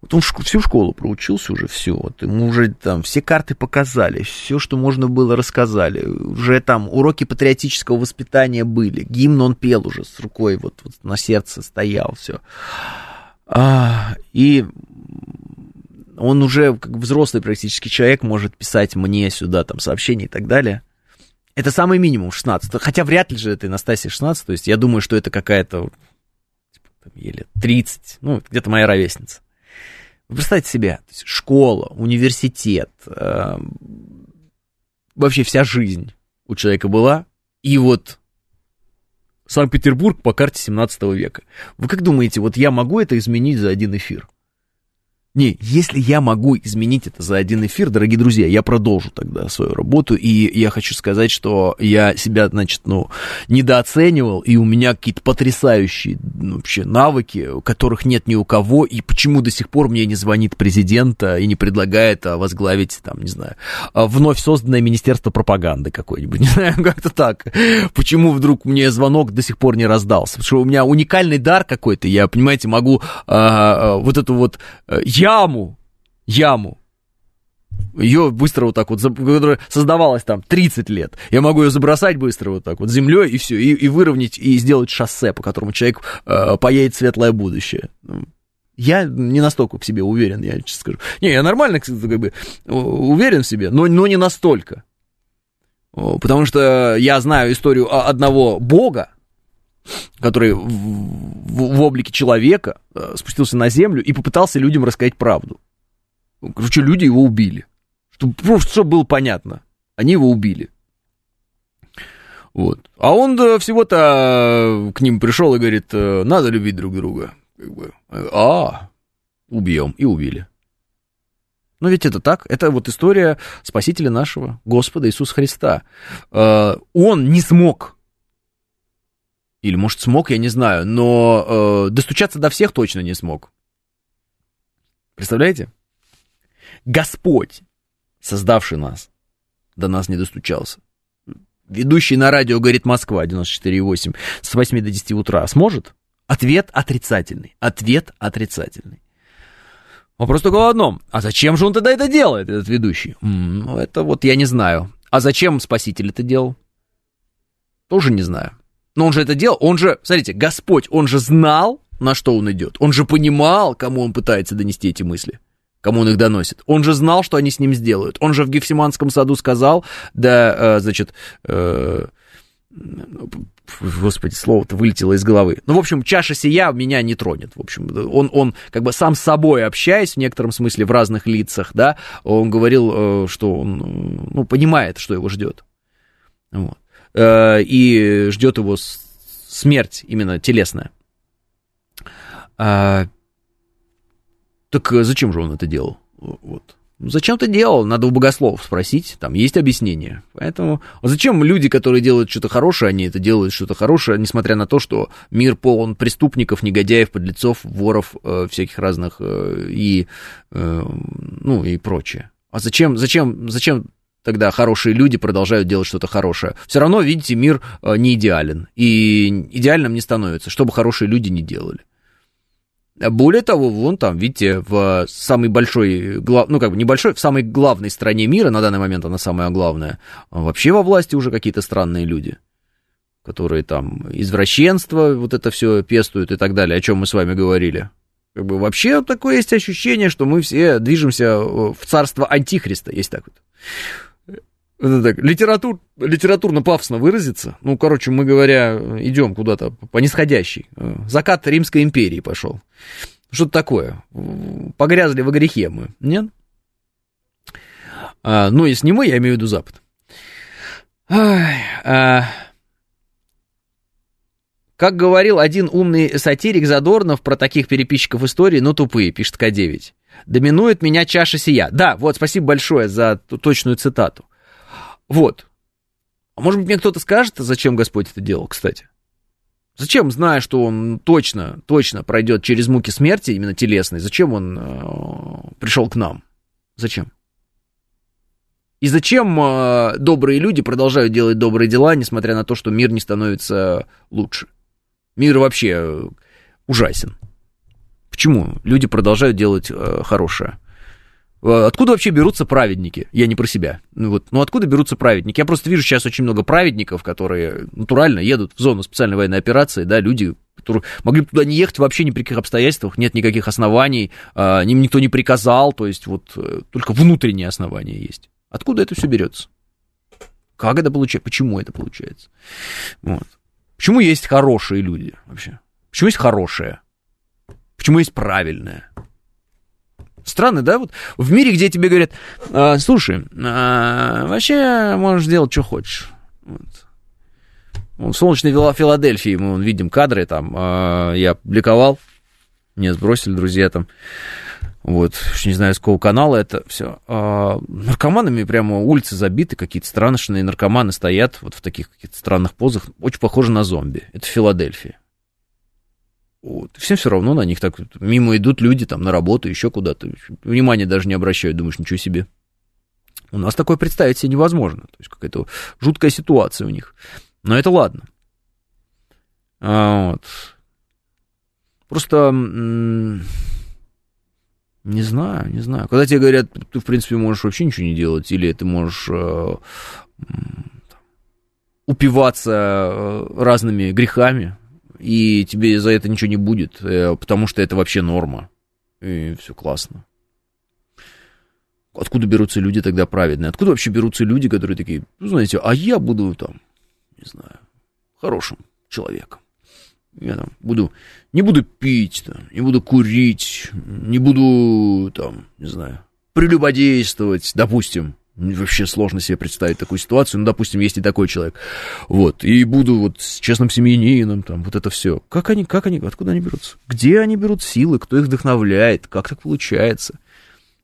Вот он всю школу проучился уже, все. Вот ему уже там все карты показали, все, что можно было, рассказали. Уже там уроки патриотического воспитания были. Гимн он пел уже с рукой, вот, вот на сердце стоял, все. А, и он уже как взрослый практически человек может писать мне сюда там сообщения и так далее. Это самый минимум 16. Хотя вряд ли же это Настасья 16. То есть я думаю, что это какая-то типа, еле 30. Ну, где-то моя ровесница. Вы представьте себе, школа, университет, э, вообще вся жизнь у человека была. И вот Санкт-Петербург по карте 17 века. Вы как думаете, вот я могу это изменить за один эфир? Не, если я могу изменить это за один эфир, дорогие друзья, я продолжу тогда свою работу, и я хочу сказать, что я себя, значит, ну, недооценивал, и у меня какие-то потрясающие ну, вообще навыки, которых нет ни у кого, и почему до сих пор мне не звонит президент и не предлагает а, возглавить, там, не знаю, а, вновь созданное Министерство пропаганды какое-нибудь, не знаю, как-то так. Почему вдруг мне звонок до сих пор не раздался? Потому что у меня уникальный дар какой-то, я, понимаете, могу а, а, вот эту вот э, яму, яму, ее быстро вот так вот, которая создавалась там 30 лет, я могу ее забросать быстро вот так вот землей и все, и, и выровнять, и сделать шоссе, по которому человек э, поедет в светлое будущее. Я не настолько в себе уверен, я честно скажу. Не, я нормально как бы, уверен в себе, но, но не настолько. Потому что я знаю историю одного бога, который в, в, в облике человека э, спустился на землю и попытался людям рассказать правду. Короче, люди его убили. Чтобы просто чтобы было понятно. Они его убили. Вот. А он да, всего-то к ним пришел и говорит, надо любить друг друга. Как бы, а, убьем. И убили. Но ведь это так. Это вот история Спасителя нашего, Господа Иисуса Христа. Э, Он не смог, или, может, смог, я не знаю, но э, достучаться до всех точно не смог. Представляете? Господь, создавший нас, до нас не достучался. Ведущий на радио говорит Москва 94,8 с 8 до 10 утра сможет? Ответ отрицательный. Ответ отрицательный. Вопрос только в одном. А зачем же он тогда это делает, этот ведущий? М, это вот я не знаю. А зачем Спаситель это делал? Тоже не знаю. Но он же это делал, он же, смотрите, Господь, он же знал, на что он идет. Он же понимал, кому он пытается донести эти мысли кому он их доносит. Он же знал, что они с ним сделают. Он же в Гефсиманском саду сказал, да, э, значит, э, господи, слово-то вылетело из головы. Ну, в общем, чаша сия меня не тронет. В общем, он, он как бы сам с собой общаясь в некотором смысле в разных лицах, да, он говорил, э, что он, ну, понимает, что его ждет. Вот. И ждет его смерть именно телесная. А, так э, зачем же он это делал? Вот. Зачем ты делал? Надо у богословов спросить, там есть объяснение. Поэтому а зачем люди, которые делают что-то хорошее, они это делают что-то хорошее, несмотря на то, что мир полон преступников, негодяев, подлецов, воров, э, всяких разных э, и, э, ну, и прочее. А зачем, зачем, зачем тогда хорошие люди продолжают делать что-то хорошее? Все равно, видите, мир э, не идеален, и идеальным не становится, что бы хорошие люди не делали. Более того, вон там, видите, в самой большой, ну как бы небольшой, в самой главной стране мира, на данный момент она самая главная, вообще во власти уже какие-то странные люди, которые там извращенство, вот это все пестуют и так далее, о чем мы с вами говорили. Как бы вообще такое есть ощущение, что мы все движемся в царство антихриста, есть так вот так, литератур, литературно-пафосно выразиться. Ну, короче, мы говоря, идем куда-то по нисходящей. Закат Римской империи пошел. Что-то такое. Погрязли во грехе мы, нет? А, ну, если не мы, я имею в виду Запад. Ай, а... Как говорил один умный сатирик Задорнов про таких переписчиков истории, ну тупые, пишет К9. Доминует меня чаша сия. Да, вот, спасибо большое за точную цитату. Вот. А может быть, мне кто-то скажет, зачем Господь это делал, кстати? Зачем, зная, что он точно, точно пройдет через муки смерти, именно телесной, зачем он э, пришел к нам? Зачем? И зачем э, добрые люди продолжают делать добрые дела, несмотря на то, что мир не становится лучше? Мир вообще ужасен. Почему люди продолжают делать э, хорошее? Э, откуда вообще берутся праведники? Я не про себя. Ну, вот, ну откуда берутся праведники? Я просто вижу сейчас очень много праведников, которые натурально едут в зону специальной военной операции, да, люди, которые могли бы туда не ехать вообще ни при каких обстоятельствах, нет никаких оснований, а, им никто не приказал, то есть вот э, только внутренние основания есть. Откуда это все берется? Как это получается? Почему это получается? Вот. Почему есть хорошие люди вообще? Почему есть хорошее? Почему есть правильное? Странно, да? Вот в мире, где тебе говорят, а, слушай, а, вообще можешь делать, что хочешь. Вот. В солнечной Филадельфии мы видим кадры, там а, я публиковал, мне сбросили друзья там, вот, не знаю, с какого канала это все. А, наркоманами прямо улицы забиты, какие-то странные наркоманы стоят вот в таких каких-то странных позах, очень похоже на зомби. Это Филадельфия. Вот. Всем все равно на них так мимо идут люди там на работу, еще куда-то. Внимания даже не обращают, думаешь, ничего себе. У нас такое представить себе невозможно. То есть какая-то жуткая ситуация у них. Но это ладно. А, вот. Просто не знаю, не знаю. Когда тебе говорят, ты, в принципе, можешь вообще ничего не делать, или ты можешь э, упиваться э, разными грехами, и тебе за это ничего не будет, э, потому что это вообще норма. И все классно. Откуда берутся люди тогда праведные? Откуда вообще берутся люди, которые такие, ну, знаете, а я буду там, не знаю, хорошим человеком. Я там буду, не буду пить, там, не буду курить, не буду там, не знаю, прелюбодействовать, допустим. Вообще сложно себе представить такую ситуацию. Ну, допустим, есть и такой человек. Вот. И буду вот с честным семьянином, там, вот это все. Как они, как они, откуда они берутся? Где они берут силы? Кто их вдохновляет? Как так получается?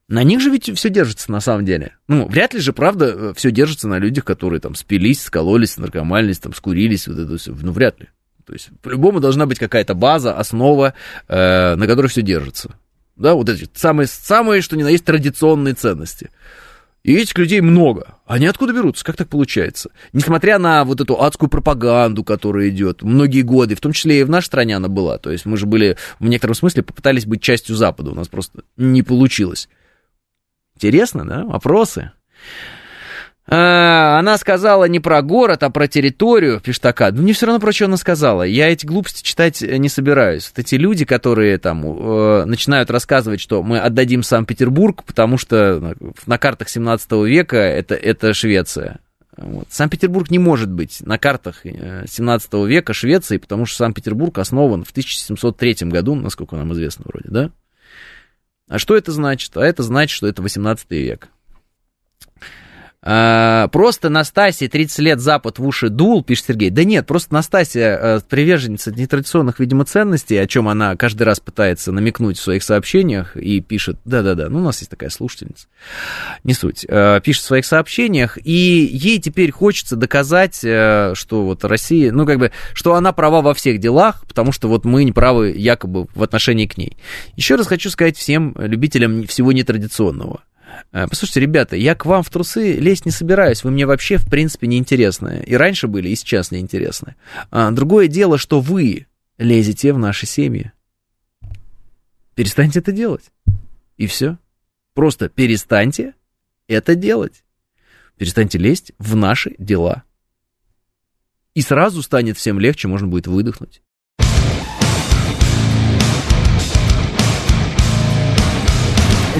На них же ведь все держится на самом деле. Ну, вряд ли же, правда, все держится на людях, которые там спились, скололись, наркомались, там, скурились, вот это все. Ну, вряд ли. То есть, по-любому должна быть какая-то база, основа, э, на которой все держится. Да, вот эти самые, самые, что ни на есть, традиционные ценности. И этих людей много. Они откуда берутся? Как так получается? Несмотря на вот эту адскую пропаганду, которая идет многие годы, в том числе и в нашей стране она была. То есть мы же были, в некотором смысле, попытались быть частью Запада. У нас просто не получилось. Интересно, да? Вопросы? А, она сказала не про город, а про территорию, пишет Акад. Ну, мне все равно про что она сказала. Я эти глупости читать не собираюсь. Вот эти люди, которые там э, начинают рассказывать, что мы отдадим Санкт-Петербург, потому что на картах 17 века это, это Швеция. Вот. Санкт-Петербург не может быть на картах 17 э, века Швеции, потому что Санкт-Петербург основан в 1703 году, насколько нам известно вроде, да? А что это значит? А это значит, что это 18 век. А, просто Настасья 30 лет Запад в уши дул, пишет Сергей. Да нет, просто Настасья э, приверженница нетрадиционных, видимо, ценностей, о чем она каждый раз пытается намекнуть в своих сообщениях и пишет, да-да-да, ну у нас есть такая слушательница, не суть, э, пишет в своих сообщениях, и ей теперь хочется доказать, э, что вот Россия, ну как бы, что она права во всех делах, потому что вот мы не правы якобы в отношении к ней. Еще раз хочу сказать всем любителям всего нетрадиционного. Э, послушайте, ребята, я к вам в трусы лезть не собираюсь, вы мне вообще, в принципе, не интересны. И раньше были, и сейчас не интересны. А, другое дело, что вы лезете в наши семьи. Перестаньте это делать. И все. Просто перестаньте это делать. Перестаньте лезть в наши дела. И сразу станет всем легче, можно будет выдохнуть.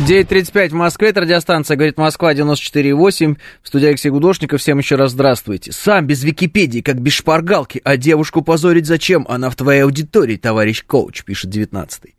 9.35 в Москве, это радиостанция «Говорит Москва» 94.8, в студии Алексей Гудошников, всем еще раз здравствуйте. Сам без Википедии, как без шпаргалки, а девушку позорить зачем? Она в твоей аудитории, товарищ коуч, пишет 19-й.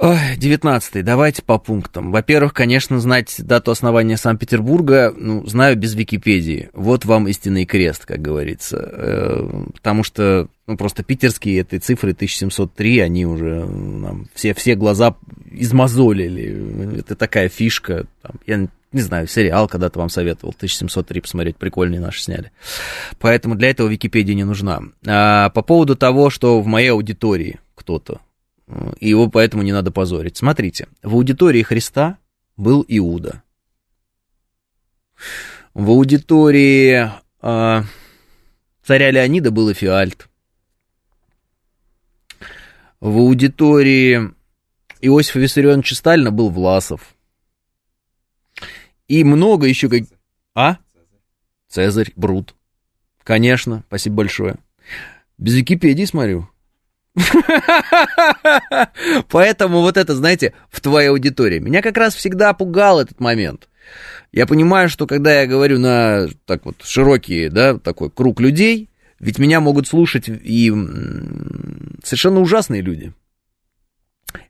19 давайте по пунктам. Во-первых, конечно, знать дату основания Санкт-Петербурга, ну, знаю без Википедии. Вот вам истинный крест, как говорится. Э, потому что, ну, просто питерские этой цифры 1703, они уже нам все, все глаза измозолили. Это такая фишка. Там, я не знаю, сериал когда-то вам советовал, 1703 посмотреть, прикольные наши сняли. Поэтому для этого Википедия не нужна. А по поводу того, что в моей аудитории кто-то и его поэтому не надо позорить. Смотрите, в аудитории Христа был Иуда. В аудитории э, царя Леонида был Эфиальт. В аудитории Иосифа Виссарионовича Сталина был Власов. И много еще как... А? Цезарь, Брут. Конечно, спасибо большое. Без Википедии смотрю. Поэтому вот это, знаете, в твоей аудитории. Меня как раз всегда пугал этот момент. Я понимаю, что когда я говорю на так вот широкий, да, такой круг людей, ведь меня могут слушать и совершенно ужасные люди.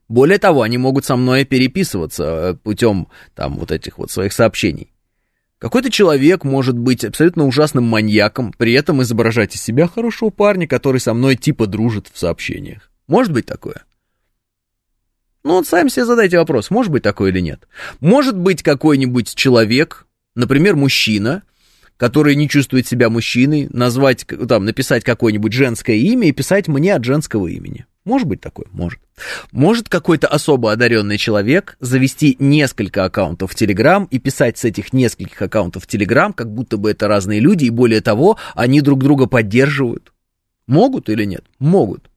Более того, они могут со мной переписываться э, путем там вот этих вот своих сообщений. Какой-то человек может быть абсолютно ужасным маньяком, при этом изображать из себя хорошего парня, который со мной типа дружит в сообщениях. Может быть такое? Ну вот сами себе задайте вопрос, может быть такое или нет. Может быть какой-нибудь человек, например, мужчина, который не чувствует себя мужчиной, назвать, там, написать какое-нибудь женское имя и писать мне от женского имени. Может быть такое? Может. Может какой-то особо одаренный человек завести несколько аккаунтов в Телеграм и писать с этих нескольких аккаунтов в Телеграм, как будто бы это разные люди, и более того, они друг друга поддерживают. Могут или нет? Могут.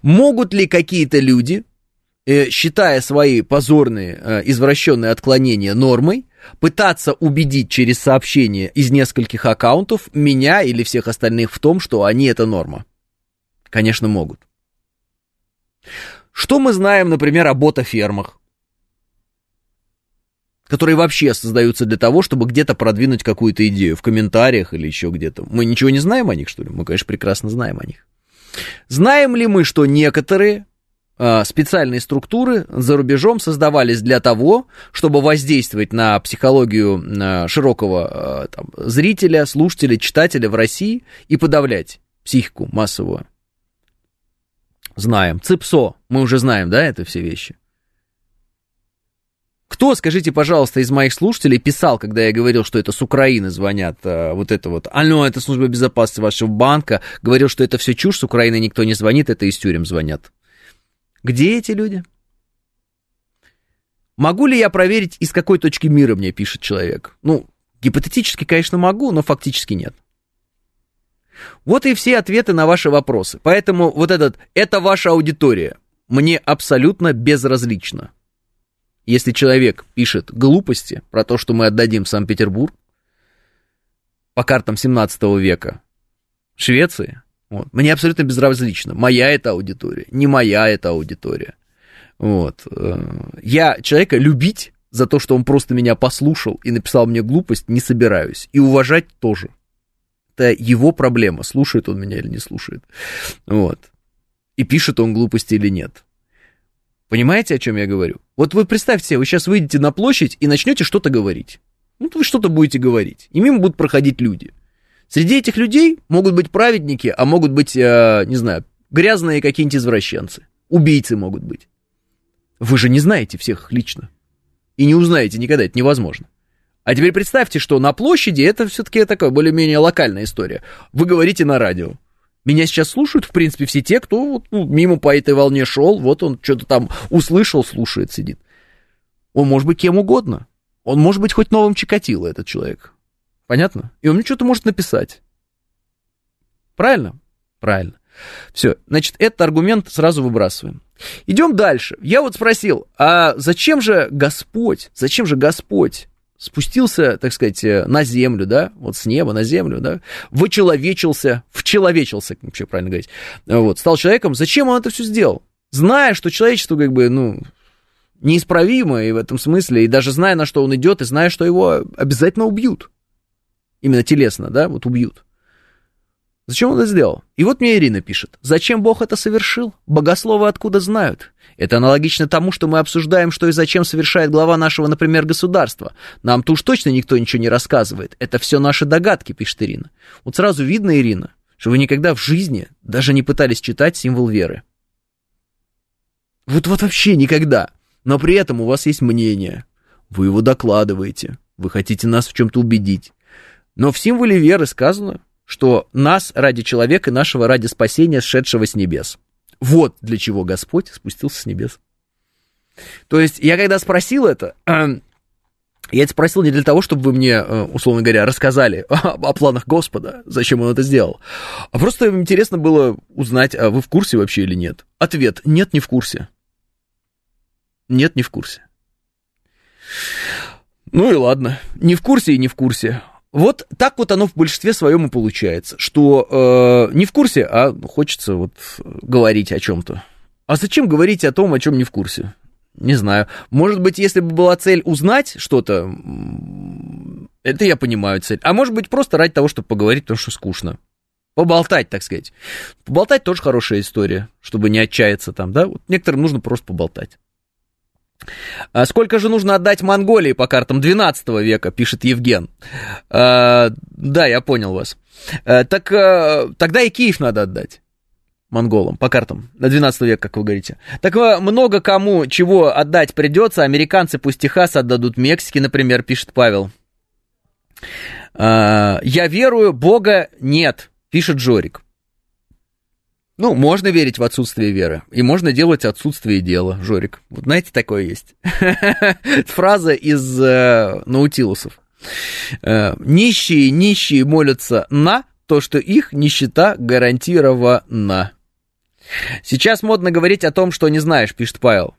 Могут ли какие-то люди, э, считая свои позорные э, извращенные отклонения нормой, пытаться убедить через сообщение из нескольких аккаунтов меня или всех остальных в том, что они это норма? Конечно, могут. Что мы знаем, например, о ботафермах? которые вообще создаются для того, чтобы где-то продвинуть какую-то идею в комментариях или еще где-то. Мы ничего не знаем о них, что ли? Мы, конечно, прекрасно знаем о них. Знаем ли мы, что некоторые э, специальные структуры за рубежом создавались для того, чтобы воздействовать на психологию э, широкого э, там, зрителя, слушателя, читателя в России и подавлять психику массовую. Знаем. ЦИПСО, мы уже знаем, да, это все вещи. Кто, скажите, пожалуйста, из моих слушателей писал, когда я говорил, что это с Украины звонят, э, вот это вот, алло, это служба безопасности вашего банка, говорил, что это все чушь, с Украины никто не звонит, это из тюрем звонят. Где эти люди? Могу ли я проверить, из какой точки мира мне пишет человек? Ну, гипотетически, конечно, могу, но фактически нет. Вот и все ответы на ваши вопросы. Поэтому вот этот, это ваша аудитория, мне абсолютно безразлично. Если человек пишет глупости про то, что мы отдадим Санкт-Петербург по картам 17 века Швеции, вот, мне абсолютно безразлично, моя это аудитория, не моя это аудитория. Вот. Э, я человека любить за то, что он просто меня послушал и написал мне глупость, не собираюсь. И уважать тоже. Это его проблема, слушает он меня или не слушает. Вот. И пишет он глупости или нет. Понимаете, о чем я говорю? Вот вы представьте себе, вы сейчас выйдете на площадь и начнете что-то говорить. Ну, вы что-то будете говорить, и мимо будут проходить люди. Среди этих людей могут быть праведники, а могут быть, э, не знаю, грязные какие-нибудь извращенцы. Убийцы могут быть. Вы же не знаете всех лично. И не узнаете никогда, это невозможно. А теперь представьте, что на площади это все-таки такая более-менее локальная история. Вы говорите на радио. Меня сейчас слушают, в принципе, все те, кто ну, мимо по этой волне шел, вот он что-то там услышал, слушает, сидит. Он может быть кем угодно. Он может быть хоть новым Чикатило, этот человек. Понятно? И он мне что-то может написать. Правильно? Правильно. Все, значит, этот аргумент сразу выбрасываем. Идем дальше. Я вот спросил, а зачем же Господь, зачем же Господь спустился, так сказать, э, на землю, да, вот с неба на землю, да, вычеловечился, вчеловечился, вообще правильно говорить, вот, стал человеком, зачем он это все сделал? Зная, что человечество, как бы, ну, неисправимо и в этом смысле, и даже зная, на что он идет, и зная, что его обязательно убьют. Именно телесно, да, вот убьют. Зачем он это сделал? И вот мне Ирина пишет. Зачем Бог это совершил? Богословы откуда знают? Это аналогично тому, что мы обсуждаем, что и зачем совершает глава нашего, например, государства. Нам-то уж точно никто ничего не рассказывает. Это все наши догадки, пишет Ирина. Вот сразу видно, Ирина, что вы никогда в жизни даже не пытались читать символ веры. Вот, вот вообще никогда. Но при этом у вас есть мнение. Вы его докладываете. Вы хотите нас в чем-то убедить. Но в символе веры сказано, что нас ради человека, нашего ради спасения, сшедшего с небес. Вот для чего Господь спустился с небес. То есть я когда спросил это, я это спросил не для того, чтобы вы мне, э, условно говоря, рассказали о, планах Господа, зачем он это сделал, а просто интересно было узнать, а вы в курсе вообще или нет. Ответ – нет, не в курсе. Нет, не в курсе. Ну и ладно, не в курсе и не в курсе. Вот так вот оно в большинстве своем и получается, что э, не в курсе, а хочется вот говорить о чем-то. А зачем говорить о том, о чем не в курсе? Не знаю. Может быть, если бы была цель узнать что-то, это я понимаю цель. А может быть, просто ради того, чтобы поговорить, потому что скучно. Поболтать, так сказать. Поболтать тоже хорошая история, чтобы не отчаяться там, да? Вот некоторым нужно просто поболтать. А сколько же нужно отдать Монголии по картам 12 века, пишет Евген. А, да, я понял вас. А, так а, тогда и Киев надо отдать монголам по картам на 12 век, как вы говорите. Так а, много кому чего отдать придется. Американцы пусть Техас отдадут Мексике, например, пишет Павел. А, я верую, Бога нет, пишет Джорик. Ну, можно верить в отсутствие веры, и можно делать отсутствие дела, Жорик. Вот знаете, такое есть. Фраза из э, Наутилусов. Э, нищие, нищие молятся на то, что их нищета гарантирована. Сейчас модно говорить о том, что не знаешь, пишет Павел.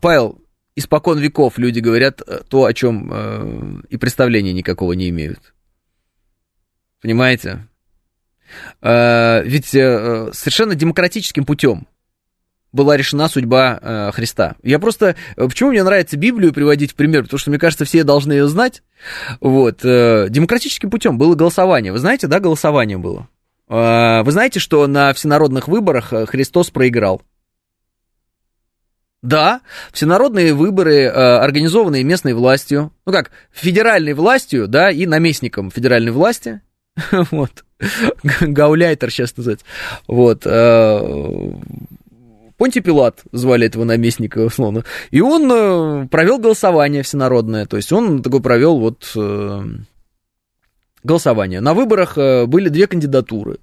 Павел, испокон веков люди говорят э, то, о чем э, и представления никакого не имеют. Понимаете? Э, ведь э, совершенно демократическим путем была решена судьба э, Христа. Я просто... Почему мне нравится Библию приводить в пример? Потому что, мне кажется, все должны ее знать. Вот. Демократическим путем было голосование. Вы знаете, да, голосование было? Вы знаете, что на всенародных выборах Христос проиграл? Да, всенародные выборы, э, организованные местной властью, ну как, федеральной властью, да, и наместником федеральной власти, вот, гауляйтер сейчас называется, вот, э, Понти Пилат звали этого наместника, условно, и он э, провел голосование всенародное, то есть он такой провел вот голосование. На выборах э, были две кандидатуры.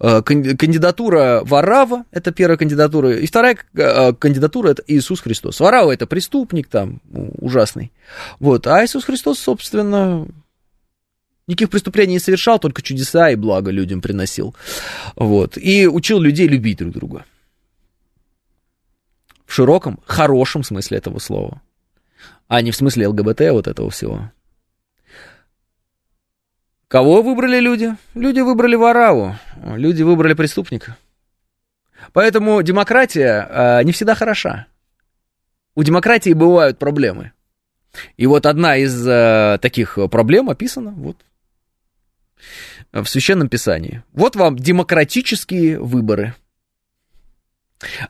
Э, кандидатура Варава, это первая кандидатура, и вторая э, кандидатура это Иисус Христос. Варава это преступник там ужасный. Вот, а Иисус Христос, собственно, никаких преступлений не совершал, только чудеса и благо людям приносил. Вот, и учил людей любить друг друга. В широком, хорошем смысле этого слова. А не в смысле ЛГБТ вот этого всего. Кого выбрали люди? Люди выбрали Вараву, люди выбрали преступника. Поэтому демократия э, не всегда хороша. У демократии бывают проблемы. И вот одна из э, таких проблем описана вот в Священном Писании. Вот вам демократические выборы.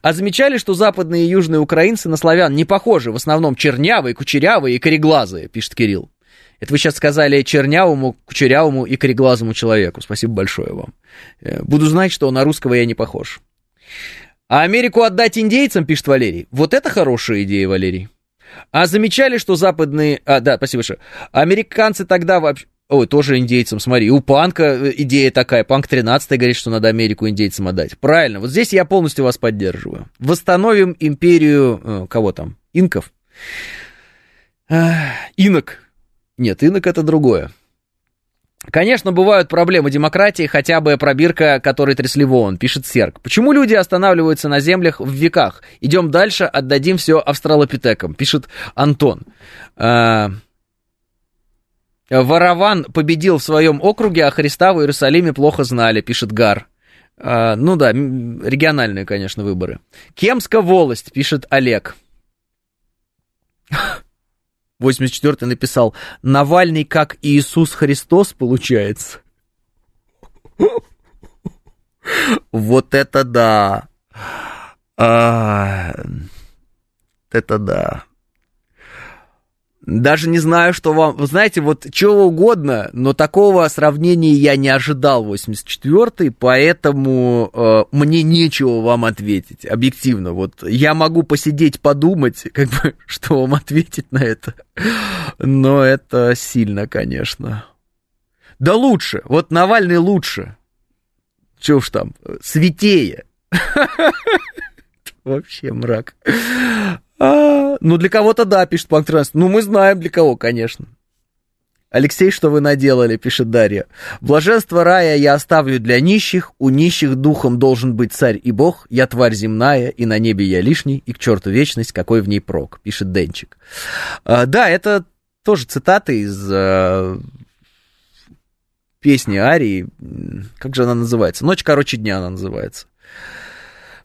А замечали, что западные и южные украинцы на славян не похожи, в основном чернявые, кучерявые и кореглазые, пишет Кирилл. Это вы сейчас сказали чернявому, кучерявому и кореглазому человеку. Спасибо большое вам. Э, буду знать, что на русского я не похож. А Америку отдать индейцам, пишет Валерий. Вот это хорошая идея, Валерий. А замечали, что западные... А, да, спасибо большое. Американцы тогда вообще... Ой, тоже индейцам, смотри, у Панка э, идея такая, Панк 13 говорит, что надо Америку индейцам отдать. Правильно, вот здесь я полностью вас поддерживаю. Восстановим империю, э, кого там, инков? Инок, нет, инок это другое. Конечно, бывают проблемы демократии, хотя бы пробирка, которой трясли вон, пишет Серк. Почему люди останавливаются на землях в веках? Идем дальше, отдадим все австралопитекам, пишет Антон. А... Ворован победил в своем округе, а Христа в Иерусалиме плохо знали, пишет Гар. А, ну да, региональные, конечно, выборы. Кемска волость, пишет Олег. 84-й написал, Навальный как Иисус Христос получается. Вот это да. А, это да. Даже не знаю, что вам... Вы знаете, вот чего угодно, но такого сравнения я не ожидал 84-й, поэтому э, мне нечего вам ответить, объективно. Вот я могу посидеть, подумать, как бы, что вам ответить на это, но это сильно, конечно. Да лучше, вот Навальный лучше. Чего уж там, святее. Вообще мрак. А, ну, для кого-то да, пишет Панк Транс. Ну, мы знаем для кого, конечно. Алексей, что вы наделали, пишет Дарья. Блаженство рая я оставлю для нищих, у нищих духом должен быть царь и бог, я тварь земная, и на небе я лишний, и к черту вечность, какой в ней прок, пишет Денчик. А, да, это тоже цитаты из а, песни Арии, как же она называется? Ночь короче дня она называется.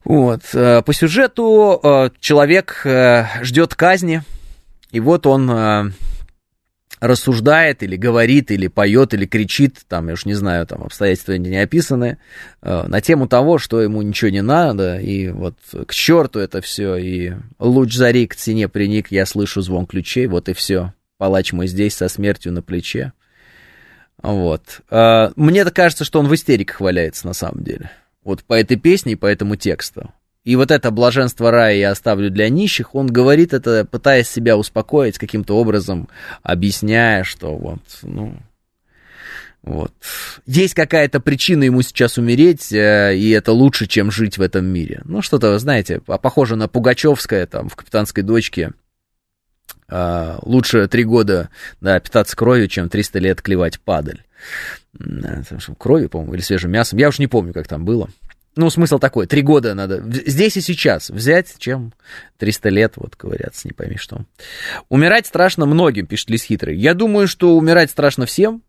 Вот. Э, по сюжету э, человек э, ждет казни, и вот он рассуждает или говорит, или поет, или кричит, там, я уж не знаю, там обстоятельства не описаны, на тему того, что ему ничего не надо, и вот к черту это все, и луч зари к цене приник, я слышу звон ключей, вот и все. Палач мой здесь со смертью на плече. Вот. Мне кажется, что он в истериках валяется на самом деле. Вот по этой песне и по этому тексту. И вот это блаженство рая я оставлю для нищих, он говорит это, пытаясь себя успокоить каким-то образом, объясняя, что вот, ну, вот. Есть какая-то причина ему сейчас умереть, э, и это лучше, чем жить в этом мире. Ну, что-то, знаете, похоже на Пугачевское там в «Капитанской дочке». А, лучше три года да, питаться кровью, чем 300 лет клевать падаль крови, по-моему, или свежим мясом. Я уж не помню, как там было. Ну, смысл такой, три года надо здесь и сейчас взять, чем 300 лет, вот говорят, не пойми что. Умирать страшно многим, пишет Лис Хитрый. Я думаю, что умирать страшно всем.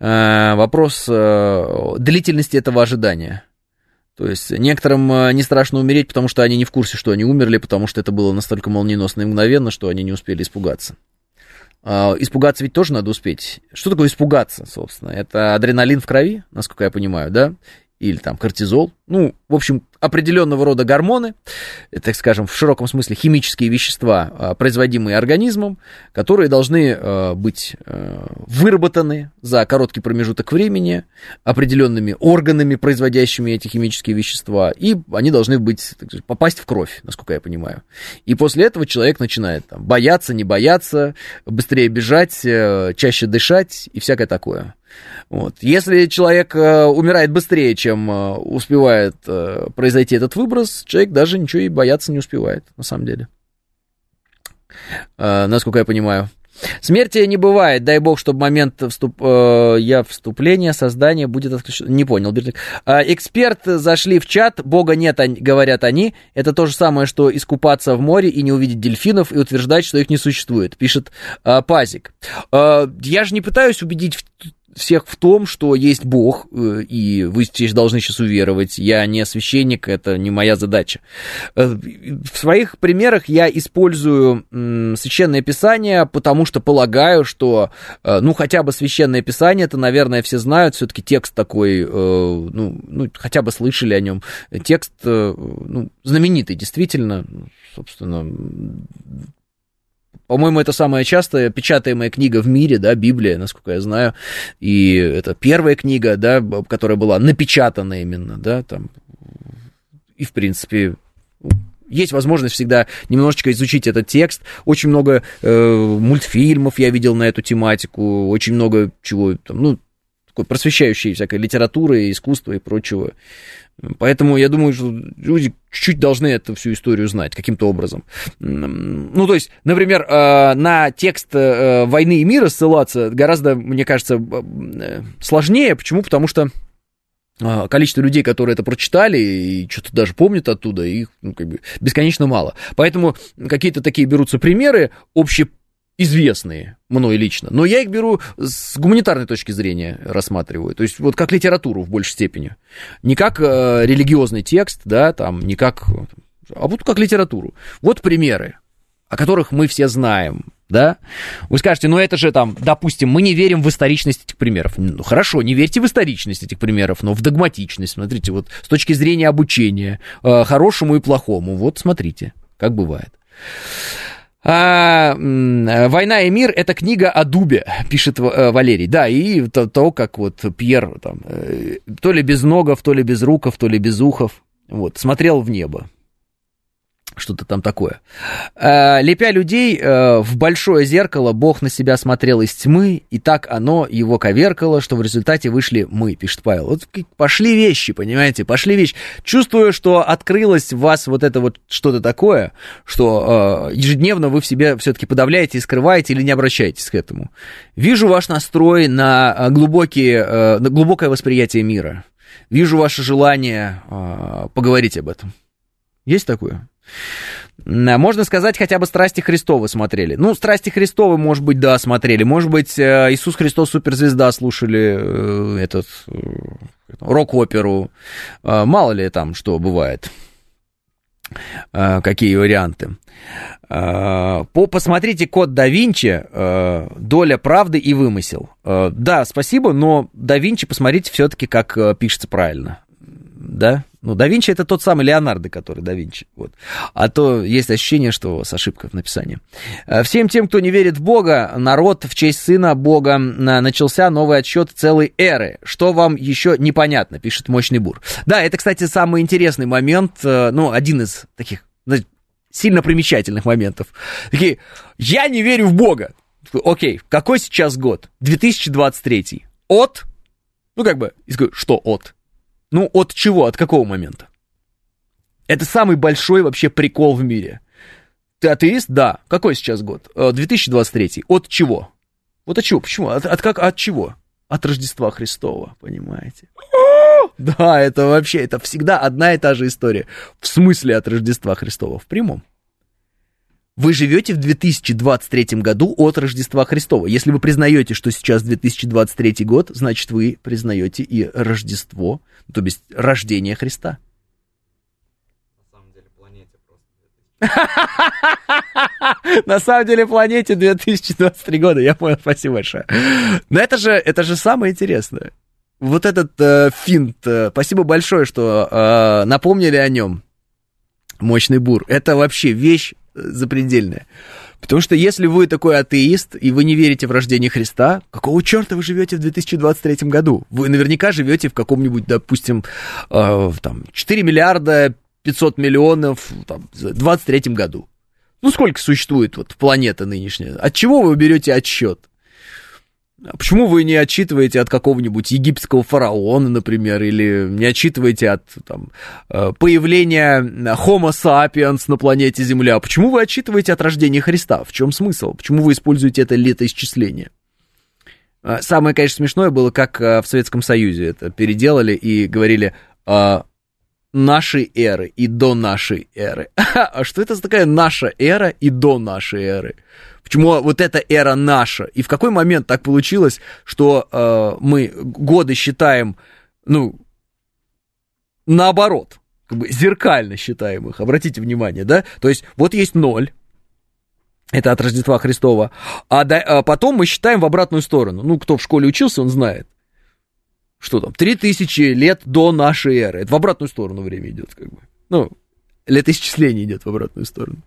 Э, вопрос э, длительности этого ожидания. То есть некоторым э, не страшно умереть, потому что они не в курсе, что они умерли, потому что это было настолько молниеносно и мгновенно, что они не успели испугаться. А, испугаться ведь тоже надо успеть. Что такое испугаться, собственно? Это адреналин в крови, насколько я понимаю, да? Или там кортизол, ну, в общем, определенного рода гормоны, э, так скажем, в широком смысле химические вещества, а, производимые организмом, которые должны э, быть э, выработаны за короткий промежуток времени определенными органами, производящими эти химические вещества, и они должны быть, сказать, попасть в кровь, насколько я понимаю. И после этого человек начинает там, бояться, не бояться, быстрее бежать, чаще дышать и всякое такое. Вот. Если человек умирает быстрее, чем э, успевает э, произойти этот выброс, человек даже ничего и бояться не успевает, на самом деле. Э, насколько я понимаю. Смерти не бывает, дай бог, чтобы момент вступ, э, я вступления, создания будет отключено. Не понял, Берлик. Э, эксперты зашли в чат, бога нет, говорят они. Это то же самое, что искупаться в море и не увидеть дельфинов и утверждать, что их не существует, пишет э, Пазик. Э, я же не пытаюсь убедить в всех в том, что есть Бог, э, и вы здесь должны сейчас уверовать. Я не священник, это не моя задача. Э, в своих примерах я использую священное писание, потому что полагаю, что, э, ну, хотя бы священное писание, это, наверное, все знают, все-таки текст такой, ну, ну, хотя бы слышали о нем. Текст, ну, знаменитый, действительно, собственно, по-моему, это самая частая печатаемая книга в мире, да, Библия, насколько я знаю. И это первая книга, да, которая была напечатана именно, да, там. И, в принципе, есть возможность всегда немножечко изучить этот текст. Очень много э, мультфильмов я видел на эту тематику, очень много чего там, ну, такой просвещающей всякой литературы, искусства и прочего. Поэтому я думаю, что люди чуть-чуть должны эту всю историю знать каким-то образом. Ну, то есть, например, э, на текст э, «Войны и мира» ссылаться гораздо, мне кажется, э, сложнее. Почему? Потому что количество людей, которые это прочитали и что-то даже помнят оттуда, их ну, как бы бесконечно мало. Поэтому какие-то такие берутся примеры общие известные мной лично, но я их беру с гуманитарной точки зрения рассматриваю, то есть вот как литературу в большей степени, не как э, религиозный текст, да, там, не как, а вот как литературу. Вот примеры, о которых мы все знаем, да? Вы скажете, ну это же там, допустим, мы не верим в историчность этих примеров. Ну хорошо, не верьте в историчность этих примеров, но в догматичность. Смотрите, вот с точки зрения обучения, э, хорошему и плохому, вот смотрите, как бывает. А, «Война и мир» — это книга о дубе, пишет э, Валерий. Да, и то, то как вот Пьер там, э, то ли без ногов, то ли без руков, то ли без ухов, вот, смотрел в небо что-то там такое. Э, лепя людей э, в большое зеркало, Бог на себя смотрел из тьмы, и так оно его коверкало, что в результате вышли мы, пишет Павел. Вот пошли вещи, понимаете, пошли вещи. Чувствую, что открылось в вас вот это вот что-то такое, что э, ежедневно вы в себе все-таки подавляете и скрываете или не обращаетесь к этому. Вижу ваш настрой на, глубокие, на глубокое восприятие мира. Вижу ваше желание поговорить об этом. Есть такое? Можно сказать, хотя бы «Страсти Христовы» смотрели. Ну, «Страсти Христовы», может быть, да, смотрели. Может быть, э, «Иисус Христос суперзвезда» слушали, э, этот, э, рок-оперу. Мало ли там что бывает. Какие варианты. По, посмотрите «Код да Винчи», «Доля правды и вымысел». Да, спасибо, но да Винчи посмотрите все-таки, как пишется правильно. Да? Ну, да Винчи это тот самый Леонардо, который да Винчи. Вот. А то есть ощущение, что у вас ошибка в написании. Э, всем тем, кто не верит в Бога, народ в честь сына Бога, начался новый отсчет целой эры. Что вам еще непонятно, пишет мощный бур. Да, это, кстати, самый интересный момент, э, ну, один из таких сильно примечательных моментов. Такие, я не верю в Бога. Окей, какой сейчас год? 2023. От? Ну, как бы, что от? Ну, от чего? От какого момента? Это самый большой вообще прикол в мире. Ты атеист? Да. Какой сейчас год? 2023. Э, от чего? Вот от чего? Почему? От, от, как, от чего? От Рождества Христова, понимаете? Да, это вообще, это всегда одна и та же история. В смысле от Рождества Христова? В прямом. Вы живете в 2023 году от Рождества Христова. Если вы признаете, что сейчас 2023 год, значит, вы признаете и Рождество, то есть рождение Христа. На самом деле планете 2023 года, я понял, спасибо большое. Но это же, это же самое интересное. вот этот э, финт, э, спасибо большое, что э, напомнили о нем. Мощный бур. Это вообще вещь запредельная. Потому что если вы такой атеист, и вы не верите в рождение Христа, какого черта вы живете в 2023 году? Вы наверняка живете в каком-нибудь, допустим, э, там, 4 миллиарда 500 миллионов там, в 23 году. Ну, сколько существует вот планета нынешняя? От чего вы берете отсчет? А почему вы не отчитываете от какого-нибудь египетского фараона, например, или не отчитываете от там, э, появления Homo sapiens на планете Земля? Почему вы отчитываете от рождения Христа? В чем смысл? Почему вы используете это летоисчисление? А, самое, конечно, смешное было, как э, в Советском Союзе это переделали и говорили а, нашей эры и до нашей эры. А что это за такая наша эра и до нашей эры? Почему вот эта эра наша? И в какой момент так получилось, что э, мы годы считаем, ну, наоборот, как бы зеркально считаем их, обратите внимание, да? То есть вот есть ноль, это от Рождества Христова, а, до, а потом мы считаем в обратную сторону. Ну, кто в школе учился, он знает. Что там, 3000 лет до нашей эры. Это в обратную сторону время идет, как бы. Ну, летоисчисление идет в обратную сторону.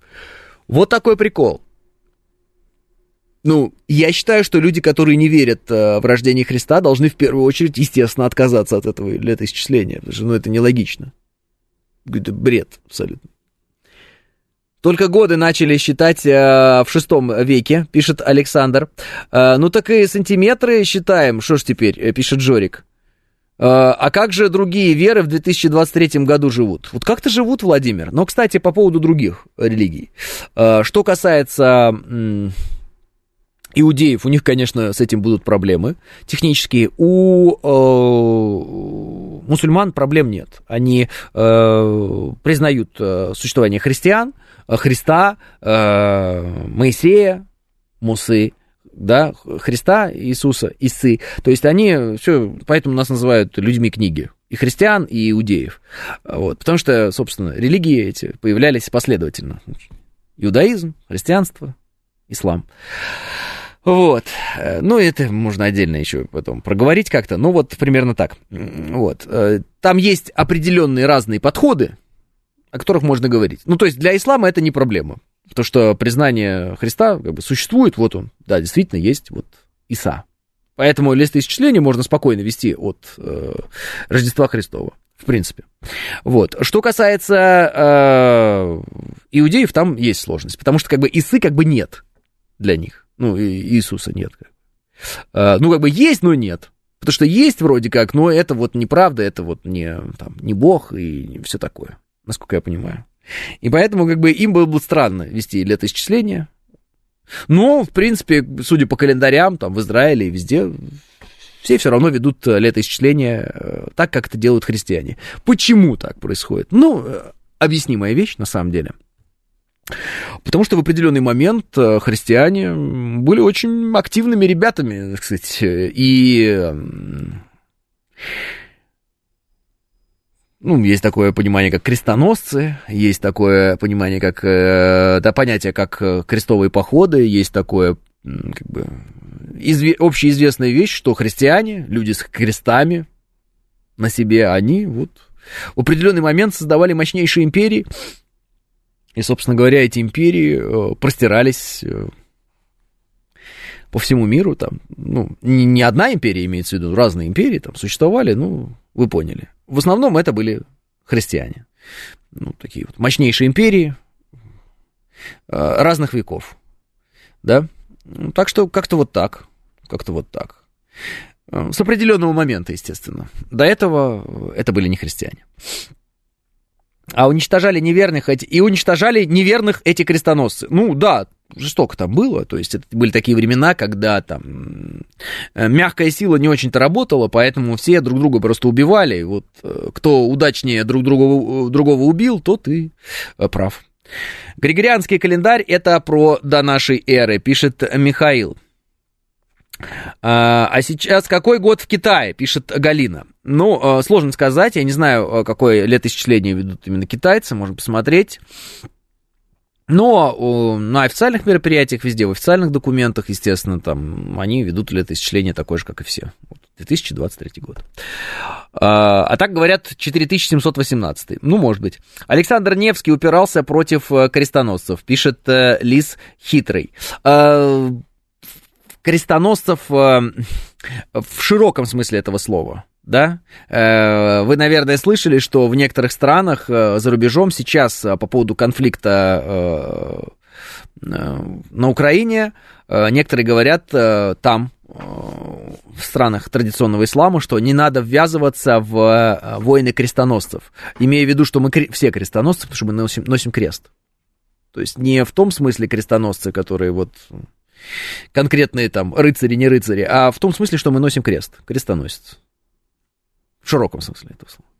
Вот такой прикол. Ну, я считаю, что люди, которые не верят э, в рождение Христа, должны в первую очередь, естественно, отказаться от этого летоисчисления, потому что, ну, это нелогично. Это бред абсолютно. Только годы начали считать э, в шестом веке, пишет Александр. Э, ну так и сантиметры считаем. Что ж теперь, э, пишет Жорик. Э, а как же другие веры в 2023 году живут? Вот как-то живут, Владимир. Но, кстати, по поводу других религий. Э, что касается иудеев, у них, конечно, с этим будут проблемы технические. У э, мусульман проблем нет. Они э, признают э, существование христиан, э, Христа, э, Моисея, Мусы, да, Христа, Иисуса, Исы. То есть они все, поэтому нас называют людьми книги. И христиан, и иудеев. Вот, потому что, собственно, религии эти появлялись последовательно. Иудаизм, христианство, ислам. Вот. Э, ну, это можно отдельно еще потом проговорить как-то. Ну, вот примерно так. Вот. Э, там есть определенные разные подходы, о которых можно говорить. Ну, то есть для ислама это не проблема. Потому что признание Христа как бы существует, вот он, да, действительно есть вот Иса. Поэтому листоисчисление можно спокойно вести от э, Рождества Христова, в принципе. Вот. Что касается э, иудеев, там есть сложность, потому что как бы Исы как бы нет для них. Ну, Иисуса нет. А, ну, как бы есть, но нет. Потому что есть вроде как, но это вот неправда, это вот не, там, не Бог и все такое, насколько я понимаю. И поэтому как бы им было бы странно вести летоисчисление. Но, в принципе, судя по календарям, там в Израиле и везде, все все равно ведут летоисчисление э, так, как это делают христиане. Почему так происходит? Ну, э, объяснимая вещь на самом деле – Потому что в определенный момент э, христиане были очень активными ребятами, так сказать, и ну, есть такое понимание, как крестоносцы, есть такое понимание, как, э, да, понятие, как э, крестовые походы, есть такое, как бы, изве, общеизвестная вещь, что христиане, люди с крестами на себе, они вот в определенный момент создавали мощнейшие империи, и, собственно говоря, эти империи э, простирались э, по всему миру. Там, ну, не, одна империя имеется в виду, разные империи там существовали, ну, вы поняли. В основном это были христиане. Ну, такие вот мощнейшие империи э, разных веков. Да? Ну, так что как-то вот так. Как-то вот так. С определенного момента, естественно. До этого это были не христиане а уничтожали неверных эти, и уничтожали неверных эти крестоносцы. Ну да, жестоко там было, то есть это были такие времена, когда там э, мягкая сила не очень-то работала, поэтому все друг друга просто убивали, и вот э, кто удачнее друг друга, другого убил, тот и э, прав. Григорианский календарь это про до нашей эры, пишет Михаил. А, а сейчас какой год в Китае, пишет Галина. Ну, а, сложно сказать, я не знаю, а, какое летоисчисление ведут именно китайцы, можно посмотреть. Но на официальных мероприятиях везде, в официальных документах, естественно, там они ведут летоисчисление такое же, как и все. Вот 2023 год. А, а так говорят 4718. Ну, может быть. Александр Невский упирался против э, крестоносцев, пишет э, Лис Хитрый. А, крестоносцев э, в широком смысле этого слова. Да? Вы, наверное, слышали, что в некоторых странах за рубежом сейчас по поводу конфликта на Украине некоторые говорят там, в странах традиционного ислама, что не надо ввязываться в э, войны крестоносцев, имея в виду, что мы все крестоносцы, потому что мы носим, носим крест. То есть не в том смысле крестоносцы, которые вот конкретные там рыцари, не рыцари, а в том смысле, что мы носим крест, крестоносец. В широком смысле этого слова.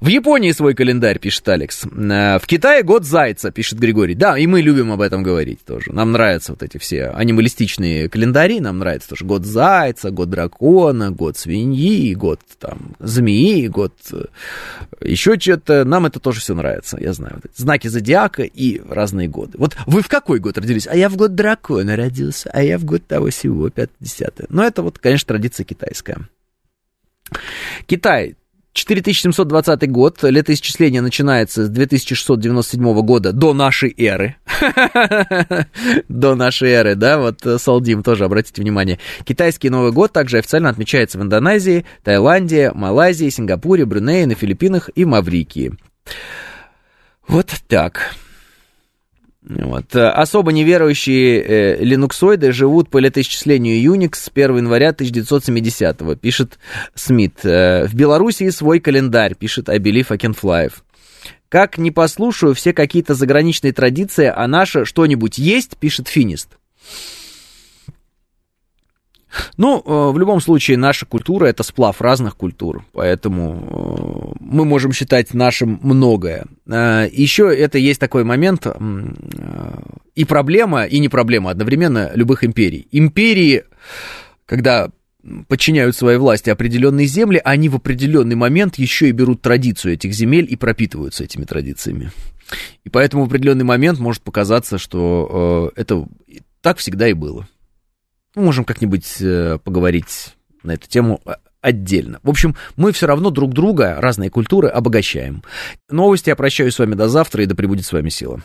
В Японии свой календарь, пишет Алекс. Э, в Китае год зайца, пишет Григорий. Да, и мы любим об этом говорить тоже. Нам нравятся вот эти все анималистичные календари. Нам нравится тоже год зайца, год дракона, год свиньи, год там змеи, год э, еще что-то. Нам это тоже все нравится, я знаю. Вот знаки зодиака и разные годы. Вот вы в какой год родились? А я в год дракона родился, а я в год того всего, 50 Но это вот, конечно, традиция китайская. Китай 4720 год, летоисчисление начинается с 2697 года до нашей эры. до нашей эры, да, вот э, Салдим тоже, обратите внимание. Китайский Новый год также официально отмечается в Индонезии, Таиланде, Малайзии, Сингапуре, Брунее, на Филиппинах и Маврикии. Вот так. Вот. Э, особо неверующие э, линуксоиды живут по летоисчислению Unix с 1 января 1970-го, пишет Смит. Э, в Белоруссии свой календарь, пишет Can Fly. Как не послушаю все какие-то заграничные традиции, а наше что-нибудь есть, пишет Финист. Ну, э, в любом случае, наша культура это сплав разных культур, поэтому э, мы можем считать нашим многое. Э, Еще это есть такой момент и проблема, и не проблема одновременно любых империй. Империи, когда подчиняют своей власти определенные земли, они в определенный момент еще и берут традицию этих земель и пропитываются этими традициями. И поэтому в определенный момент может показаться, что это так всегда и было. Мы можем как-нибудь э, поговорить на эту тему э, отдельно. В общем, мы все равно друг друга, разные культуры, обогащаем. Новости я прощаюсь с вами до завтра, и да пребудет с вами сила.